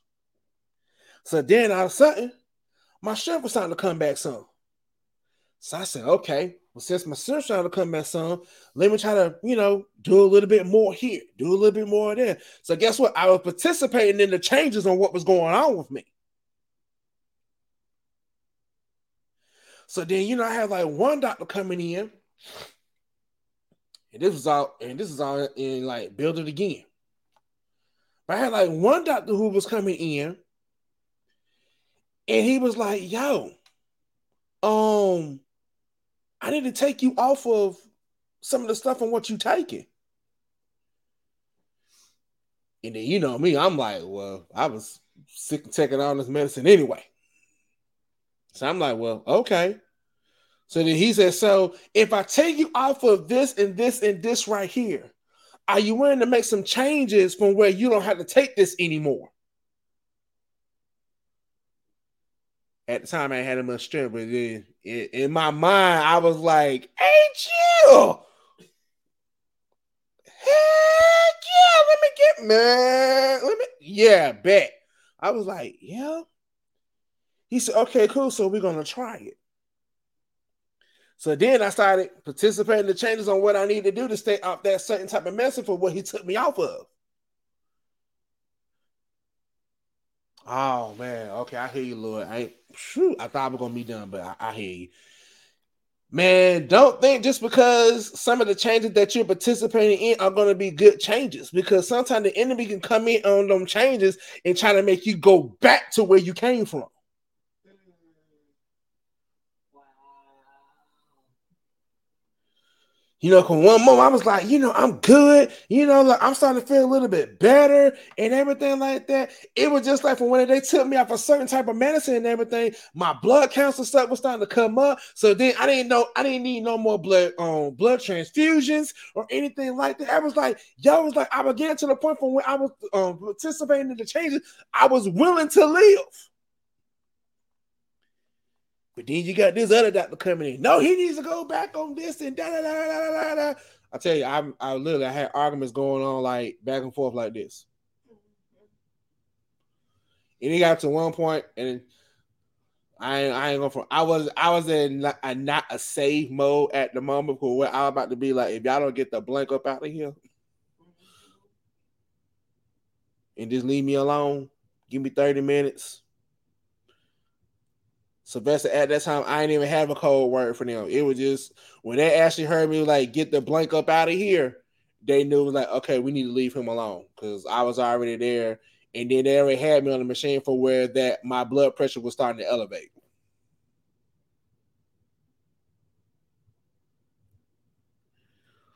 S3: So then all of a sudden, my strength was starting to come back some. So I said, okay, well, since my strength starting to come back some, let me try to, you know, do a little bit more here, do a little bit more there. So guess what? I was participating in the changes on what was going on with me. So then, you know, I had like one doctor coming in, and this was all, and this is all in like build it again. But I had like one doctor who was coming in and he was like, yo, um, I need to take you off of some of the stuff on what you taking. And then you know me, I'm like, well, I was sick of taking all this medicine anyway. So I'm like, well, okay. So then he said, so if I take you off of this and this and this right here, are you willing to make some changes from where you don't have to take this anymore? At the time, I had much strength, but then in, my mind, I was like, "Hey, chill." Heck yeah, let me get man. Let me yeah, bet. I was like, yeah. He said, okay, cool. So we're gonna try it. So then I started participating in the changes on what I need to do to stay off that certain type of medicine for what he took me off of. Oh man, okay, I hear you, Lord. I I thought I was gonna be done, but I, I hear you. Man, don't think just because some of the changes that you're participating in are going to be good changes, because sometimes the enemy can come in on them changes and try to make you go back to where you came from. You know, cause one moment I was like, you know, I'm good. You know, like I'm starting to feel a little bit better and everything like that. It was just like from when they took me off a certain type of medicine and everything, my blood counts and stuff was starting to come up. So then I didn't know I didn't need no more blood um blood transfusions or anything like that. I was like, yo, was like I was getting to the point from when I was um participating in the changes, I was willing to live. But then you got this other doctor coming in. No, he needs to go back on this and da da da da da da. I tell you, I'm I literally I had arguments going on like back and forth like this. And he got to one point, and I ain't, I ain't going for. I was I was in not, a not a save mode at the moment because what I'm about to be like, if y'all don't get the blank up out of here, and just leave me alone, give me 30 minutes. Sylvester at that time, I didn't even have a code word for them. It was just when they actually heard me like get the blank up out of here, they knew like, okay, we need to leave him alone because I was already there, and then they already had me on the machine for where that my blood pressure was starting to elevate.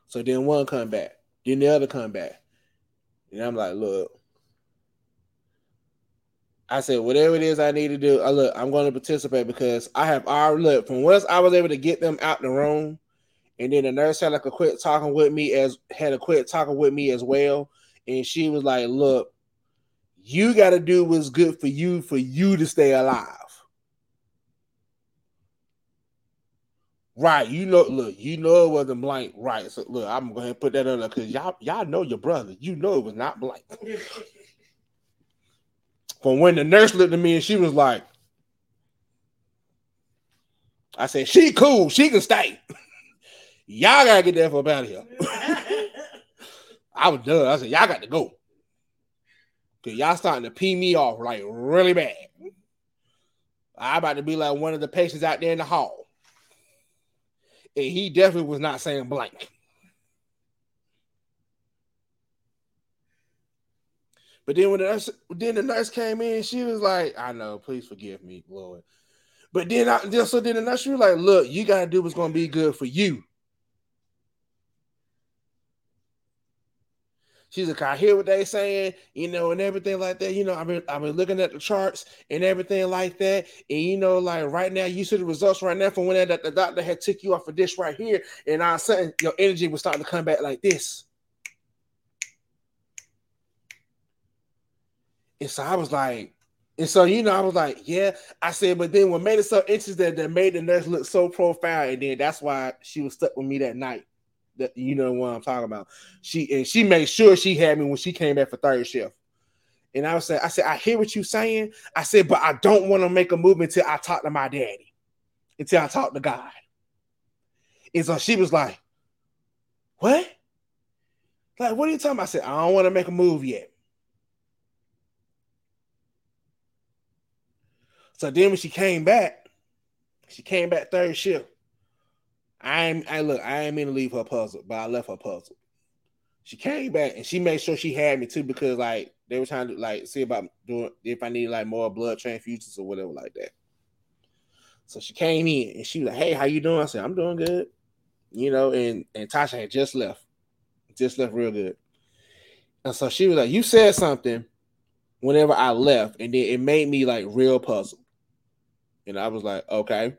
S3: So then one come back, then the other come back, and I'm like, look, I said, whatever it is I need to do, I look, I'm going to participate because I have already look from once I was able to get them out the room, and then the nurse had like a quit talking with me as had a quit talking with me as well, and she was like, "Look, you got to do what's good for you for you to stay alive." Right, you know, look, you know it wasn't blank, right? So look, I'm going to put that on there because y'all, y'all know your brother. You know it was not blank. From when the nurse looked at me and she was like, I said, she cool, she can stay. y'all gotta get that for out of here. I was done. I said, y'all got to go. Cause y'all starting to pee me off like really bad. I about to be like one of the patients out there in the hall. And he definitely was not saying blank. But then when the nurse, then the nurse came in, she was like, "I know, please forgive me, Lord." But then, I, just so then the nurse was like, "Look, you gotta do what's gonna be good for you." She's like, I hear what they saying, you know, and everything like that. You know, I've been I've been looking at the charts and everything like that. And you know, like right now, you see the results right now from when that the doctor had took you off of this right here, and all of a sudden your energy was starting to come back like this. And so I was like, and so you know, I was like, yeah. I said, but then what made it so interesting that, that made the nurse look so profound, and then that's why she was stuck with me that night that you know what I'm talking about. She and she made sure she had me when she came back for third shift. And I was saying, I said, I hear what you're saying. I said, but I don't want to make a move until I talk to my daddy, until I talk to God. And so she was like, What? Like, what are you talking about? I said, I don't want to make a move yet. So then when she came back, she came back third shift. I am I look, I ain't mean to leave her puzzled, but I left her puzzled. She came back and she made sure she had me too because like they were trying to like see about doing if I need like more blood transfusions or whatever like that. So she came in and she was like, Hey, how you doing? I said, I'm doing good. You know, and and Tasha had just left, just left real good. And so she was like, You said something whenever I left, and then it made me like real puzzled. And I was like, Okay.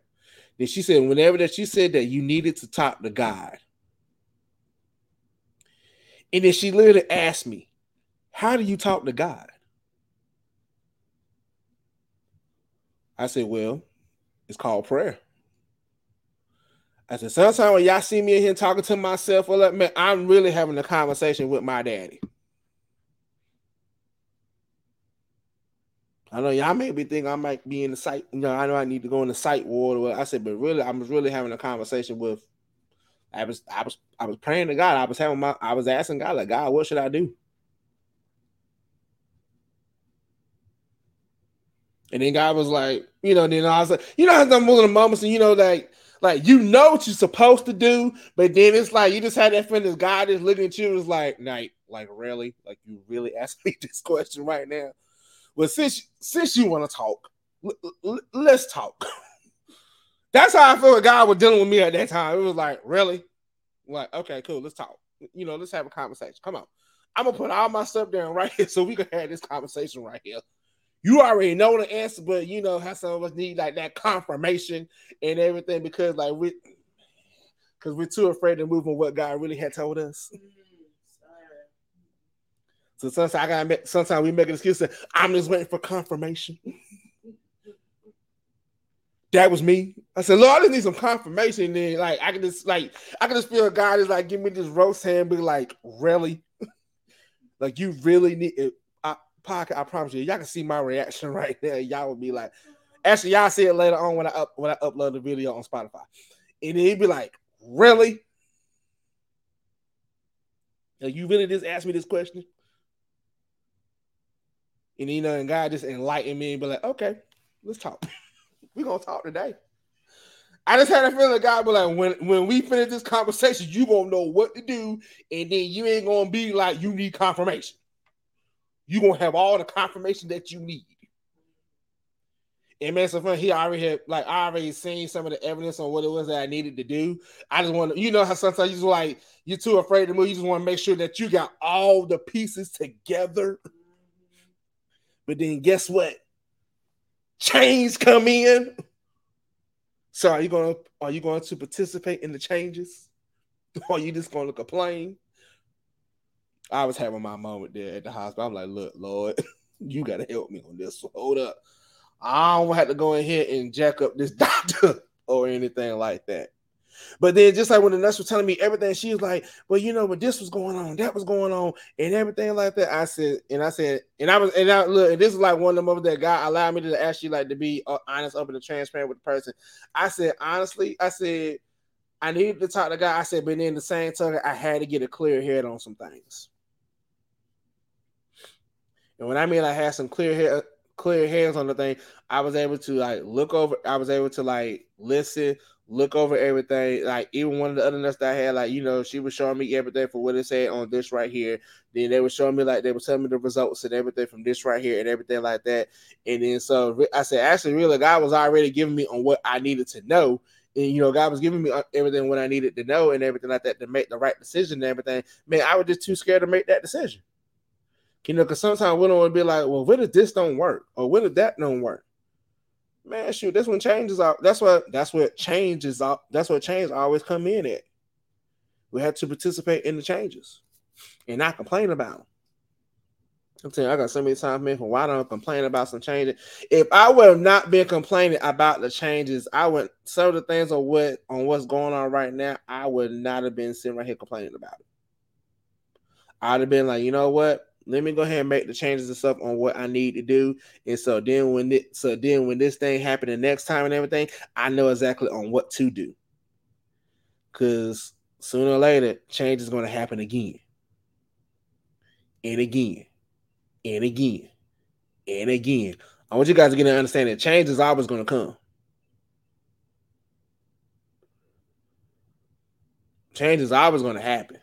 S3: Then she said, whenever that she said that you needed to talk to God. And then she literally asked me, How do you talk to God? I said, Well, it's called prayer. I said, sometimes when y'all see me in here talking to myself, well, man, I'm really having a conversation with my daddy. I know y'all maybe think I might be in the site. You know, I know I need to go in the site ward. I said, but really, I was really having a conversation with. I was, I was, I was praying to God. I was having my, I was asking God, like, God, what should I do? And then God was like, you know, then I was like, you know, how some of the moments, and you know, like, like you know what you're supposed to do, but then it's like you just had that feeling God is looking at you, is like, night, like really, like you really asked me this question right now. Well, since since you want to talk, l- l- let's talk. That's how I feel. God was dealing with me at that time. It was like, really, like, okay, cool, let's talk. You know, let's have a conversation. Come on, I'm gonna put all my stuff down right here so we can have this conversation right here. You already know the answer, but you know how some of us need like that confirmation and everything because like we because we're too afraid to move on what God really had told us. Mm-hmm. So sometimes I gotta make sometimes we make an excuse that I'm just waiting for confirmation. that was me. I said, Lord, I just need some confirmation. And then like I can just like I can just feel God is like give me this roast hand, be like, really? like you really need it. I pocket, I promise you, y'all can see my reaction right there. Y'all will be like, actually, y'all see it later on when I up when I upload the video on Spotify. And he'd be like, really? You really just asked me this question? And you know, and God just enlightened me and be like, okay, let's talk. We're gonna talk today. I just had a feeling God be like, when when we finish this conversation, you gonna know what to do, and then you ain't gonna be like you need confirmation. You gonna have all the confirmation that you need. And man, so fun. He already had like I already seen some of the evidence on what it was that I needed to do. I just want to, you know, how sometimes you just like you're too afraid to move. You just want to make sure that you got all the pieces together. But then guess what? Change come in. So are you gonna are you going to participate in the changes? Or are you just gonna complain? I was having my moment there at the hospital. I'm like, look, Lord, you gotta help me on this. Hold up. I don't have to go in here and jack up this doctor or anything like that. But then, just like when the nurse was telling me everything, she was like, "Well, you know, but this was going on, that was going on, and everything like that." I said, and I said, and I was, and I look, and this is like one of the moments that God allowed me to actually like to be uh, honest, open, and transparent with the person. I said, honestly, I said, I needed to talk to God. I said, but in the same token, I had to get a clear head on some things. And when I mean I had some clear head, clear heads on the thing, I was able to like look over. I was able to like listen, look over everything. Like even one of the other nuts that I had, like you know, she was showing me everything for what it said on this right here. Then they were showing me like they were telling me the results and everything from this right here and everything like that. And then so I said, actually, really, God was already giving me on what I needed to know. And you know, God was giving me uh, everything what I needed to know and everything like that to make the right decision and everything. Man, I was just too scared to make that decision. You know, because sometimes we don't want to be like, well, what if this don't work? Or what if that don't work? Man, shoot, that's when changes are. That's what that's what changes are. That's what change always come in at. We have to participate in the changes and not complain about them. I'm telling you, I got so many times, man, for why don't I complain about some changes? If I would have not been complaining about the changes, I would some of the things on what on what's going on right now, I would not have been sitting right here complaining about it. I'd have been like, you know what? Let me go ahead and make the changes and stuff on what I need to do. And so then when it, so then when this thing happened the next time and everything, I know exactly on what to do. Cause sooner or later, change is going to happen again. And again. And again. And again. I want you guys to get an understanding. Change is always going to come. Change is always going to happen.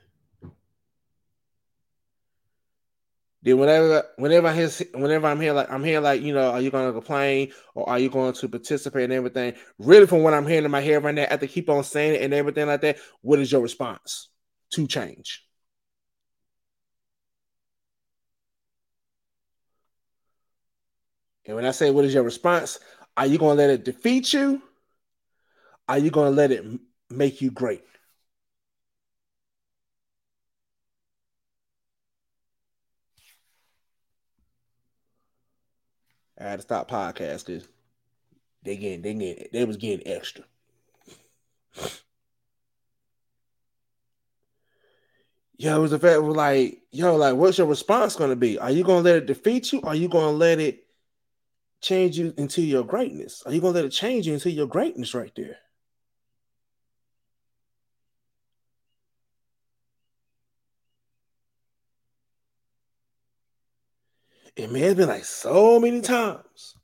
S3: Then whenever whenever I hear, whenever I'm here, like I'm here, like you know, are you going to complain or are you going to participate in everything? Really, from what I'm hearing in my head right now, I have to keep on saying it and everything like that. What is your response to change? And when I say what is your response, are you going to let it defeat you? Are you going to let it make you great? I had to stop podcast because they getting they getting they was getting extra. Yo, it was the fact was like, yo, like, what's your response gonna be? Are you gonna let it defeat you? Are you gonna let it change you into your greatness? Are you gonna let it change you into your greatness right there? And man, it's been like so many times.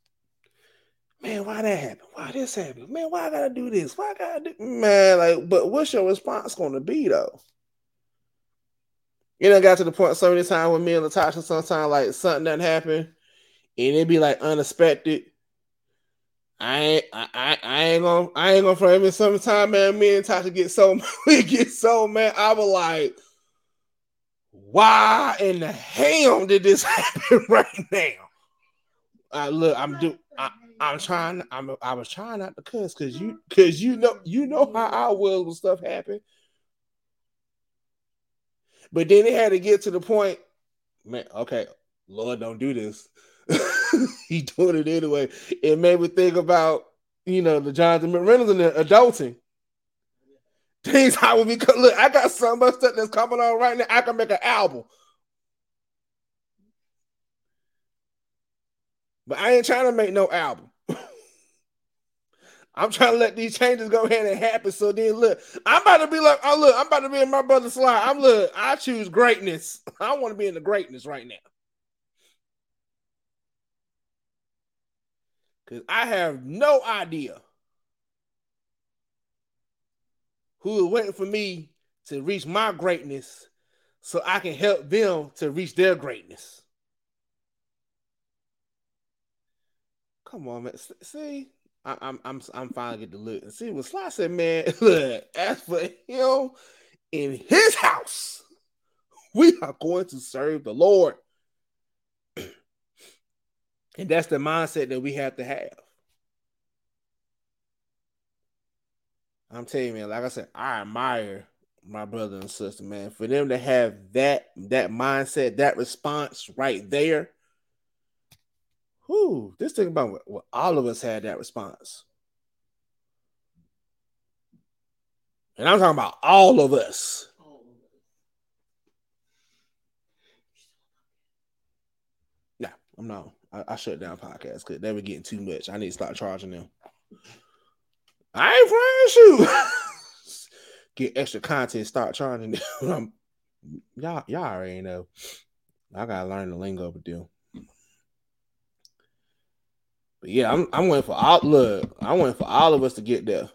S3: Man, why that happen? Why this happen? Man, why I gotta do this? Why I gotta do man? Like, but what's your response gonna be though? You know, got to the point so many times with me and Latasha, sometimes like something that happened, and it be like unexpected. I ain't, I, I, I ain't gonna, I ain't gonna frame it. Sometimes, man, me and Tasha get so, we get so man. I was like, why in the hell did this happen right now? Uh, look, I'm do I, am trying. I'm I was trying not to cuss because you because you know you know how I was when stuff happened. But then it had to get to the point, man. Okay, Lord, don't do this. he doing it anyway. It made me think about you know the Jonathan McReynolds and the adulting. Things I would be look. I got so much stuff that's coming on right now. I can make an album. But I ain't trying to make no album. I'm trying to let these changes go ahead and happen. So then look, I'm about to be like, oh look, I'm about to be in my brother's slide. I'm look, I choose greatness. I want to be in the greatness right now. Cause I have no idea who is waiting for me to reach my greatness so I can help them to reach their greatness. Come on, man. See, I, am I'm I'm finally get to look and see what Sly said, man. Look, as for him in his house, we are going to serve the Lord. and that's the mindset that we have to have. I'm telling you, man, like I said, I admire my brother and sister, man. For them to have that that mindset, that response right there. Whoo, this thing about what, what all of us had that response. And I'm talking about all of us. Yeah, I'm not. I, I shut down podcasts because they were getting too much. I need to start charging them. I ain't friends you. Get extra content, start charging them. y'all, y'all already know. I gotta learn the lingo with them. But yeah, I'm I'm waiting for all look. I'm waiting for all of us to get there.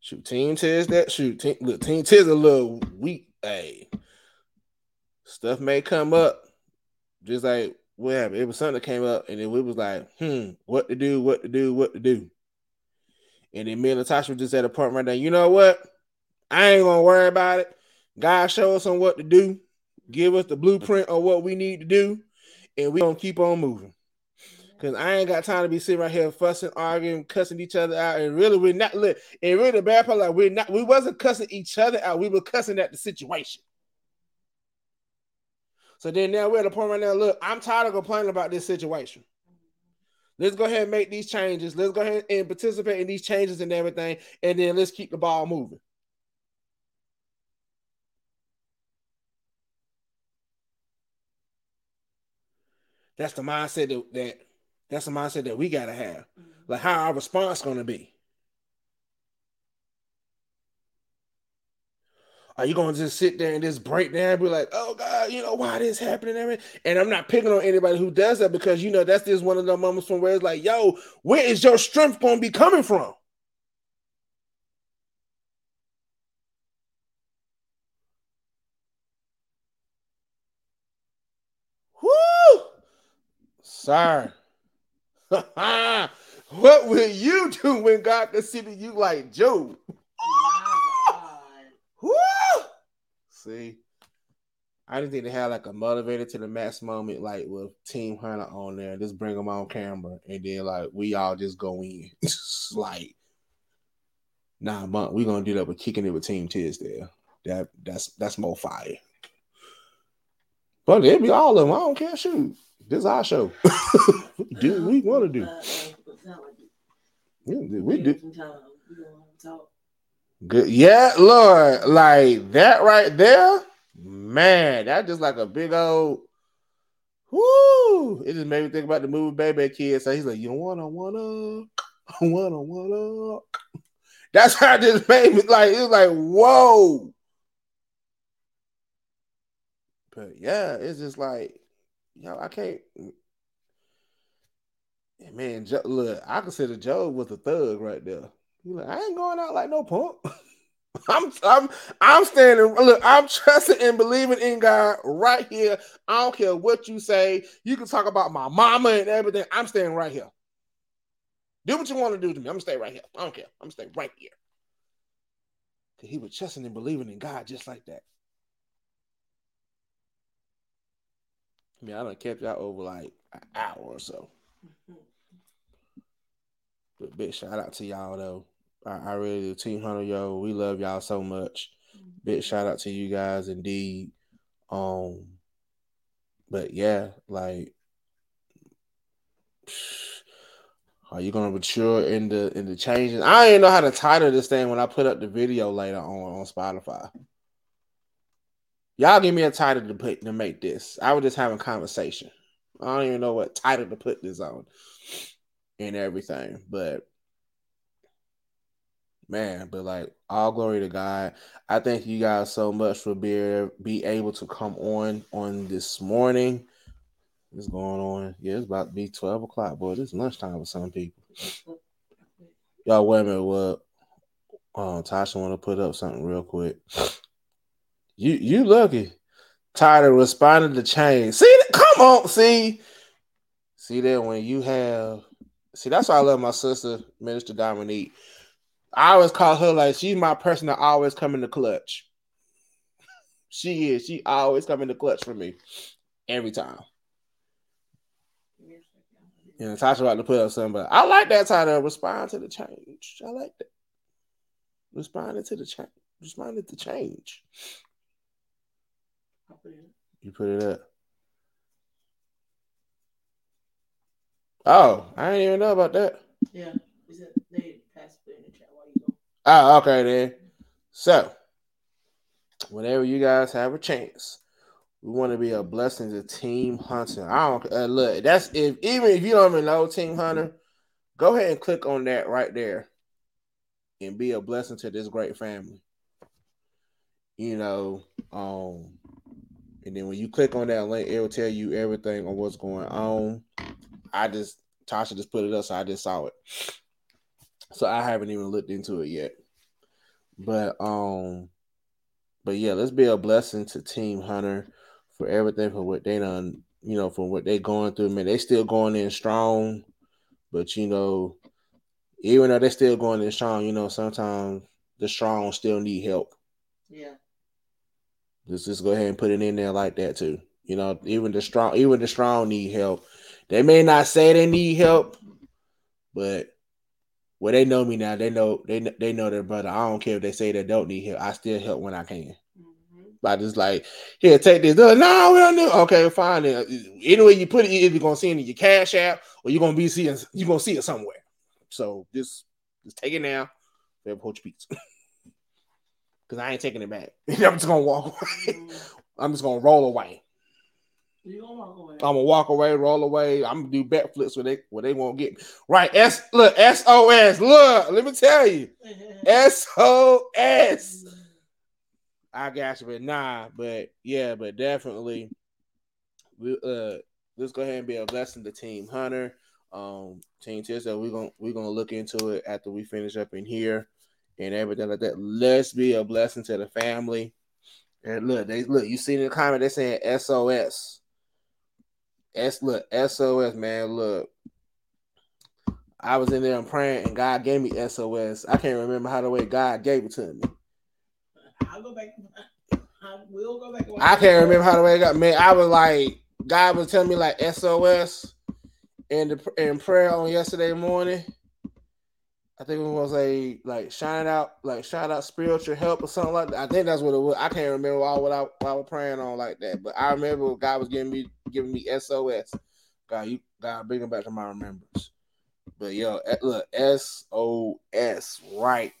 S3: Shoot, team Tiz that shoot. Team, look, team Tiz a little weak. Hey, stuff may come up, just like what happened. It was something that came up, and then we was like, hmm, what to do, what to do, what to do. And then me and Natasha were just at a point right now. You know what? I ain't gonna worry about it. God show us on what to do, give us the blueprint on what we need to do, and we gonna keep on moving. Cause I ain't got time to be sitting right here fussing, arguing, cussing each other out, and really we're not. Look, and really the bad part, like we're not. We wasn't cussing each other out. We were cussing at the situation. So then now we're at a point right now. Look, I'm tired of complaining about this situation. Let's go ahead and make these changes. Let's go ahead and participate in these changes and everything, and then let's keep the ball moving. That's the mindset that, that that's the mindset that we gotta have. Mm-hmm. Like how our response gonna be. Are you gonna just sit there and just break down and be like, oh God, you know, why this happening? And I'm not picking on anybody who does that because you know that's just one of the moments from where it's like, yo, where is your strength gonna be coming from? Whoo! Sir. what will you do when God consider you like Job? Woo! See, I just need to have like a motivated to the max moment, like with Team Hunter on there. Just bring them on camera, and then like we all just go in, like, nah, but we gonna do that with kicking it with Team Tisdale. That that's that's more fire. But it be all of them. I don't care. Shoot. This is our show. do what we want to do. Yeah, we do. Good. Yeah, Lord. Like that right there, man, that just like a big old whoo. It just made me think about the movie Baby Kids. So he's like, you wanna wanna wanna wanna. That's how it just made me like it was like, whoa. But yeah, it's just like yo, I can't. Man, look, I consider Job was a thug right there. He like, I ain't going out like no punk. I'm I'm I'm standing. Look, I'm trusting and believing in God right here. I don't care what you say. You can talk about my mama and everything. I'm staying right here. Do what you want to do to me. I'm gonna stay right here. I don't care. I'm gonna stay right here. Cause he was trusting and believing in God just like that. I mean, I done kept y'all over like an hour or so. Mm-hmm. But big shout out to y'all though. I, I really do. Team Hunter, yo, we love y'all so much. Big shout out to you guys indeed. Um, but yeah, like, are you gonna mature in the in the changes? I didn't know how to title this thing when I put up the video later on on Spotify. Y'all give me a title to put to make this. I was just having conversation. I don't even know what title to put this on and everything, but man, but like all glory to God. I thank you guys so much for being be able to come on on this morning. What's going on? Yeah, it's about to be 12 o'clock, boy. it's lunchtime for some people. Y'all wait a minute, what? Um, Tasha want to put up something real quick. You you lucky. Tired of responding to change. See, come on, see, see that when you have, see that's why I love my sister, Minister Dominique. I always call her like she's my person that always come in the clutch. She is. She always come in the clutch for me every time. And Natasha about to put up something, but I like that title. Respond to the change. I like that. Responding to the change. Responding to change. You put it up. Oh, I didn't even know about that.
S6: Yeah, they passed it in the chat while you go.
S3: Oh, okay then. So, whenever you guys have a chance, we want to be a blessing to Team Hunter. I don't uh, look. That's if even if you don't even know Team Hunter, go ahead and click on that right there, and be a blessing to this great family. You know, um, and then when you click on that link, it will tell you everything on what's going on. I just Tasha just put it up, so I just saw it. So I haven't even looked into it yet. But um, but yeah, let's be a blessing to Team Hunter for everything for what they done, you know, for what they going through. Man, they still going in strong, but you know, even though they still going in strong, you know, sometimes the strong still need help.
S6: Yeah.
S3: Let's just go ahead and put it in there like that too. You know, even the strong, even the strong need help. They may not say they need help, but well, they know me now. They know they they know their brother. I don't care if they say they don't need help. I still help when I can. Mm-hmm. I just like here, take this. No, we don't do. Okay, fine. Then. Anyway, you put it, you're either gonna see it in your cash app or you're gonna be seeing you're gonna see it somewhere. So just just take it now. They'll poach pizza. Cause I ain't taking it back. I'm just gonna walk away. Mm-hmm. I'm just gonna roll away.
S6: Walk away. I'm
S3: gonna walk away, roll away. I'm gonna do backflips where they where they won't get me. Right. S look, SOS. Look, let me tell you. SOS. I got you, but nah, but yeah, but definitely we uh let's go ahead and be a blessing to Team Hunter. Um Team Tisdale, we're gonna we're gonna look into it after we finish up in here and everything like that. Let's be a blessing to the family. And look, they look, you see in the comment, they're saying SOS. S look, SOS, man. Look. I was in there and praying and God gave me SOS. I can't remember how the way God gave it to me.
S6: I'll go back. I will go back.
S3: I can't remember how the way it got man. I was like, God was telling me like SOS in the in prayer on yesterday morning. I think it was a like shine out, like shout out spiritual help or something like that. I think that's what it was. I can't remember all what I, what I was praying on like that, but I remember God was giving me giving me SOS. God, you God bring it back to my remembrance. But yo, look, SOS, right?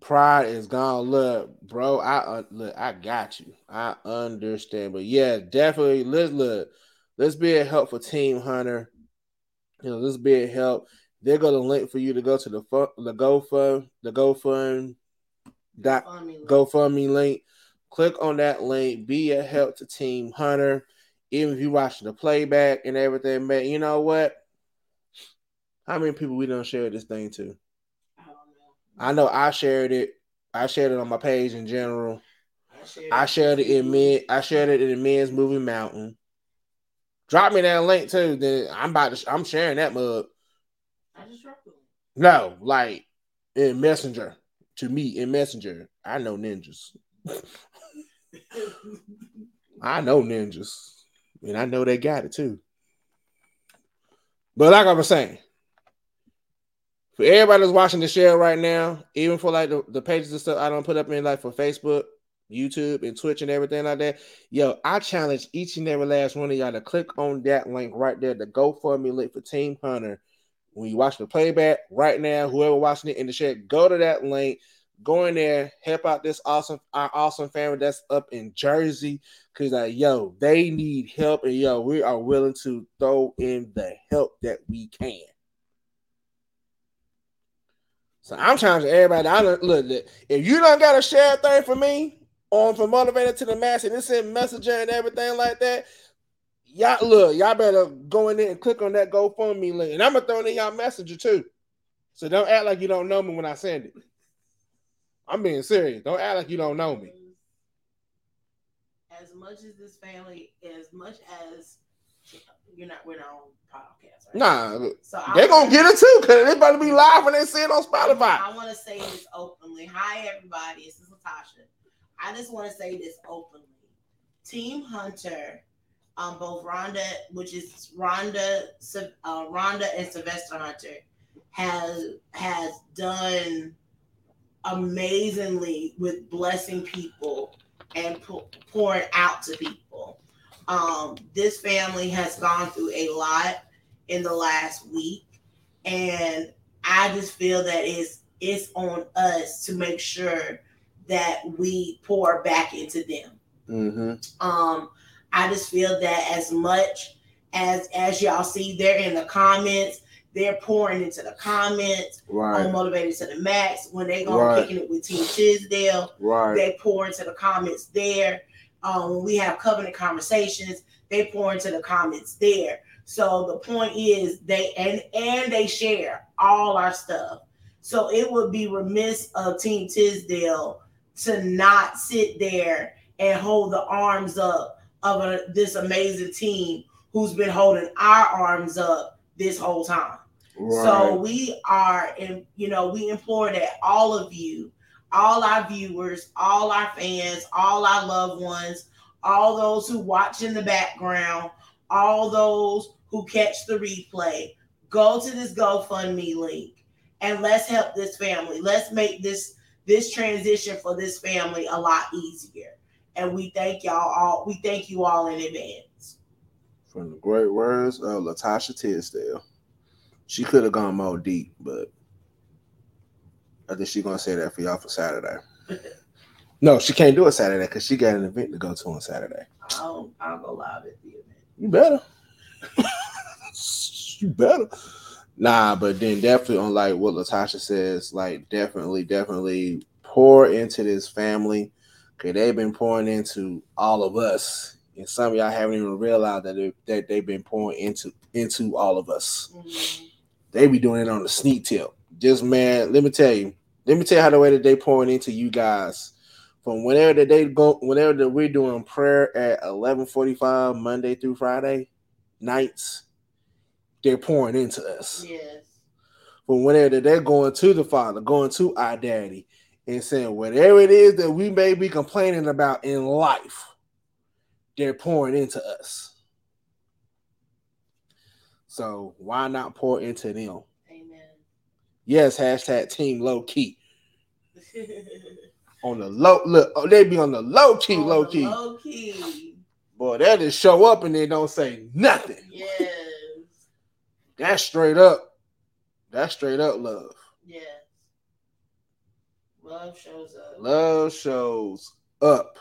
S3: Pride is gone. Look, bro, I uh, look, I got you. I understand, but yeah, definitely. Let's look Let's be a help for Team Hunter. You know, let's be a help. They're gonna link for you to go to the the GoFund, the GoFund dot GoFundMe link. Click on that link. Be a help to Team Hunter. Even if you're watching the playback and everything, man, you know what? How many people we don't share this thing to? I don't know. I know I shared it. I shared it on my page in general. I shared, I shared it in men. I shared it in the men's movie Mountain. Drop me that link too. Then I'm about to. I'm sharing that mug.
S6: I just dropped it.
S3: No, like in Messenger to me in Messenger. I know ninjas. I know ninjas, and I know they got it too. But like I was saying, for everybody that's watching the show right now, even for like the, the pages and stuff I don't put up in like for Facebook, YouTube and Twitch and everything like that. Yo, I challenge each and every last one of y'all to click on that link right there, the GoFundMe link for Team Hunter. When you watch the playback right now, whoever watching it in the chat, go to that link, go in there, help out this awesome, our awesome family that's up in Jersey. Cause like, yo, they need help, and yo, we are willing to throw in the help that we can. So I'm challenging everybody. I look, if you don't got a share thing for me, on from motivated to the max and it's in messenger and everything like that. Y'all look, y'all better go in there and click on that GoFundMe link. And I'm gonna throw in y'all messenger too. So don't act like you don't know me when I send it. I'm being serious. Don't act like you don't know me.
S6: As much as this family, as much as you're not, we're not on podcast. Right?
S3: Nah, so they're gonna get it too because they about to be live when they see it on Spotify.
S6: I want to say this openly. Hi, everybody. This is Latasha. I just want to say this openly. Team Hunter, um, both Rhonda, which is Rhonda, uh, Rhonda and Sylvester Hunter, has has done amazingly with blessing people and pouring out to people. Um, this family has gone through a lot in the last week. and I just feel that it's it's on us to make sure that we pour back into them.
S3: Mm-hmm.
S6: Um, I just feel that as much as as y'all see, they're in the comments, they're pouring into the comments
S3: Right.
S6: on motivated to the max. When they go
S3: Right.
S6: kicking it with Team Tisdale,
S3: right.
S6: they pour into the comments there. Um, when we have covenant conversations, they pour into the comments there. So the point is they and and they share all our stuff. So it would be remiss of Team Tisdale to not sit there and hold the arms up of a, this amazing team who's been holding our arms up this whole time.
S3: right.
S6: So we are, in, you know, we implore that all of you, all our viewers, all our fans, all our loved ones, all those who watch in the background, all those who catch the replay, go to this GoFundMe link and let's help this family. Let's make this this transition for this family a lot easier. And we thank y'all all. We thank you all in advance.
S3: From the great words of Latasha Tisdale. She could have gone more deep, but I think she's gonna say that for y'all for Saturday. No, she can't do it Saturday because she got an event to go to on Saturday.
S6: Oh, I'll, I'll go live at the event.
S3: You better. you better. Nah, but then definitely on like what Latasha says, like definitely, definitely pour into this family. Okay, they've been pouring into all of us, and some of y'all haven't even realized that they, that they've been pouring into into all of us.
S6: Mhm.
S3: They be doing it on the sneak tip. Just man, let me tell you, let me tell you how the way that they pouring into you guys. From whenever that they go, whenever that we're doing prayer at eleven forty five Monday through Friday nights, they're pouring into us.
S6: Yes.
S3: From whenever they're going to the Father, going to our Daddy, and saying whatever it is that we may be complaining about in life, they're pouring into us. So why not pour into them?
S6: Amen.
S3: Yes, hashtag team low key. On the low look, oh, they be on the low key,
S6: On
S3: low key.
S6: Low key.
S3: Boy, they just show up and they don't say nothing.
S6: Yes.
S3: That's straight up. That's straight up love.
S6: Yeah. Love shows up.
S3: Love shows up.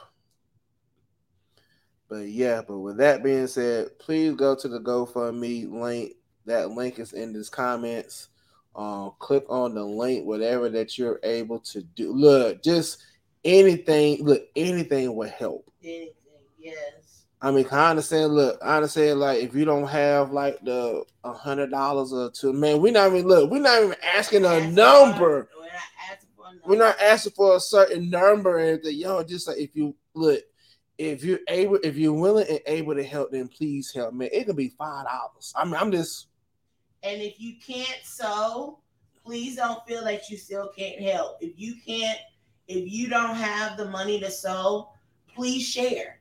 S3: But yeah, but with that being said, please go to the GoFundMe link. That link is in this comments. Um, click on the link, whatever that you're able to do. Look, just anything, look, anything will help.
S6: Anything. Yes.
S3: I mean, I understand. Look, I understand. Like, if you don't have like the a hundred dollars or two, man, we're not even look. We're not even asking a
S6: Asking
S3: number.
S6: for- We're not asking for a number.
S3: We're not asking for a certain number and everything. Yo, just like if you look, if you're able, if you're willing and able to help, then please help, man. It could be five dollars. I mean, I'm just
S6: And if you can't sow, please don't feel that you still can't help. If you can't, if you don't have the money to sow, please share.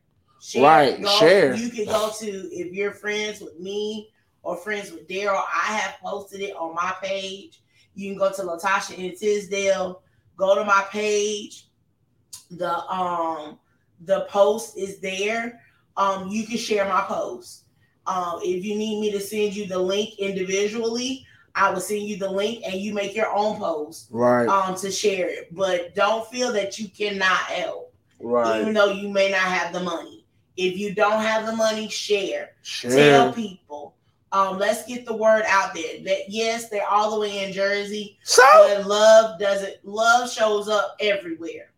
S6: Share.
S3: Right, share.
S6: You can go to if you're friends with me or friends with Darryl. I have posted it on my page. You can go to Latasha in Tisdale. Go to my page. The um the post is there. Um, you can share my post. Um, if you need me to send you the link individually, I will send you the link and you make your own post
S3: right,
S6: um to share it. But don't feel that you cannot help,
S3: Right.
S6: even though you may not have the money. If you don't have the money, share. Tell people. Um, let's get the word out there that yes, they're all the way in Jersey,
S3: So
S6: but love doesn't love shows up everywhere.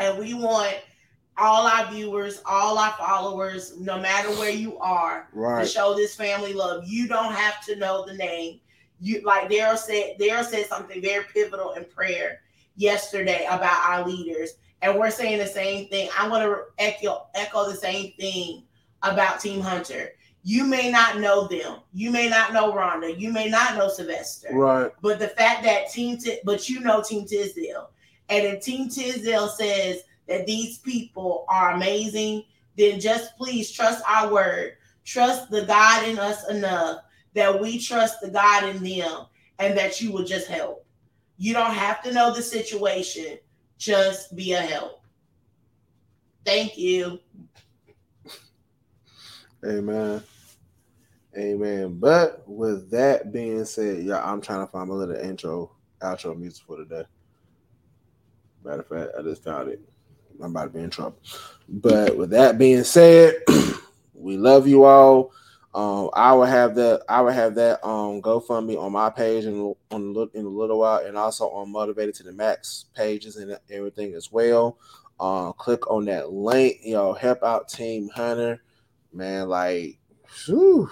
S6: And we want all our viewers, all our followers, no matter where you are, to show this family love. You don't have to know the name. You like Darryl said, Darryl said something very pivotal in prayer yesterday about our leaders. And we're saying the same thing. I want to echo echo the same thing about Team Hunter. You may not know them. You may not know Rhonda. You may not know Sylvester.
S3: right,
S6: But the fact that Team, Ti- but you know Team Tisdale, and if Team Tisdale says that these people are amazing, then just please trust our word. Trust the God in us enough that we trust the God in them, and that you will just help. You don't have to know the situation. Just be a help. Thank you.
S3: amen, Amen. But with that being said, yeah, I'm trying to find a little intro, outro music for today. Matter of fact, I just found it. I'm about to be in trouble. But with that being said, we love you all. Um, I will have that. I will have that um GoFundMe on my page and on in a little while, and also on Motivated to the Max pages and everything as well. Uh, click on that link. You know, help out Team Hunter, man. Like, whew,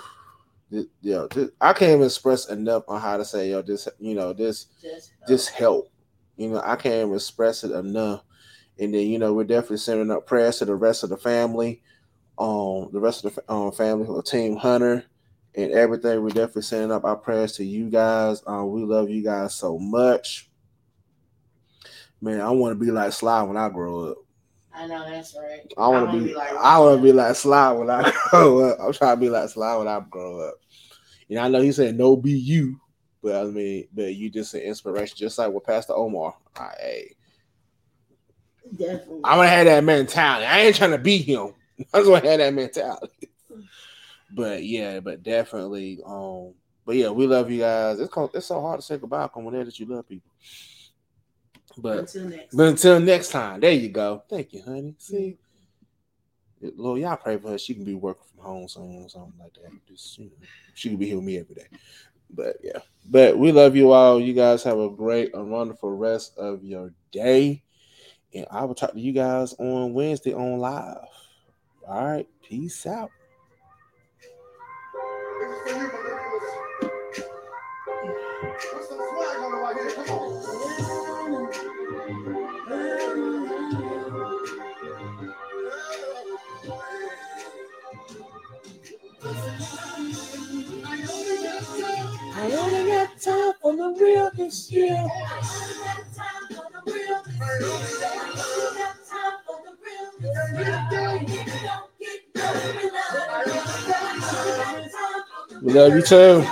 S3: yo, this, I can't even express enough on how to say, yo, this, you know, this,
S6: Just help.
S3: this help. You know, I can't even express it enough. And then, you know, we're definitely sending up prayers to the rest of the family, um, the rest of the um, family, Team Hunter, and everything. We're definitely sending up our prayers to you guys. Um, we love you guys so much. Man, I want to be like Sly when I grow up.
S6: I know that's right.
S3: I want to be,
S6: like
S3: I want to be like Sly when I grow up. I'm trying to be like Sly when I grow up. You know, I know he said no be you, but I mean, but you just an inspiration, just like with Pastor Omar. I, hey,
S6: Definitely.
S3: I want to have that mentality. I ain't trying to be him. I just want to have that mentality. But yeah, but definitely, um, but yeah, we love you guys. It's called, it's so hard to say goodbye when there that you love people. But
S6: Until next.
S3: but until next time, there you go. Thank you, honey. See, Lord, y'all pray for her. She can be working from home soon or something like that. Just you know, she can be here with me every day. But yeah, but we love you all. You guys have a great and wonderful rest of your day, and I will talk to you guys on Wednesday on live. All right, peace out. I only got time for the real this year. We love you too.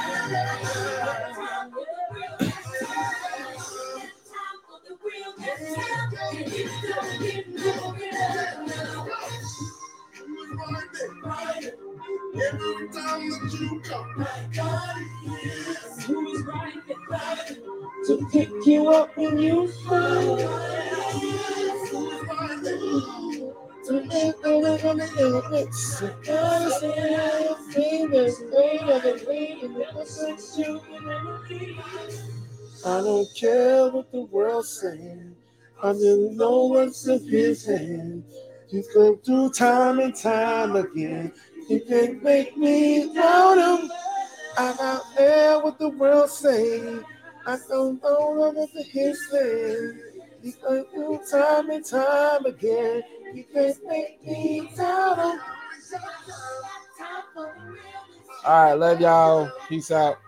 S3: To pick you up when you fall. The the of the in the you I don't care what the world's saying. I just know what's in his hand. He's come through time and time again. He can make me doubt him. I don't care what the world's saying. I don't know what's in his hand. He come through time and time again. Can make me. All right, love y'all. Peace out.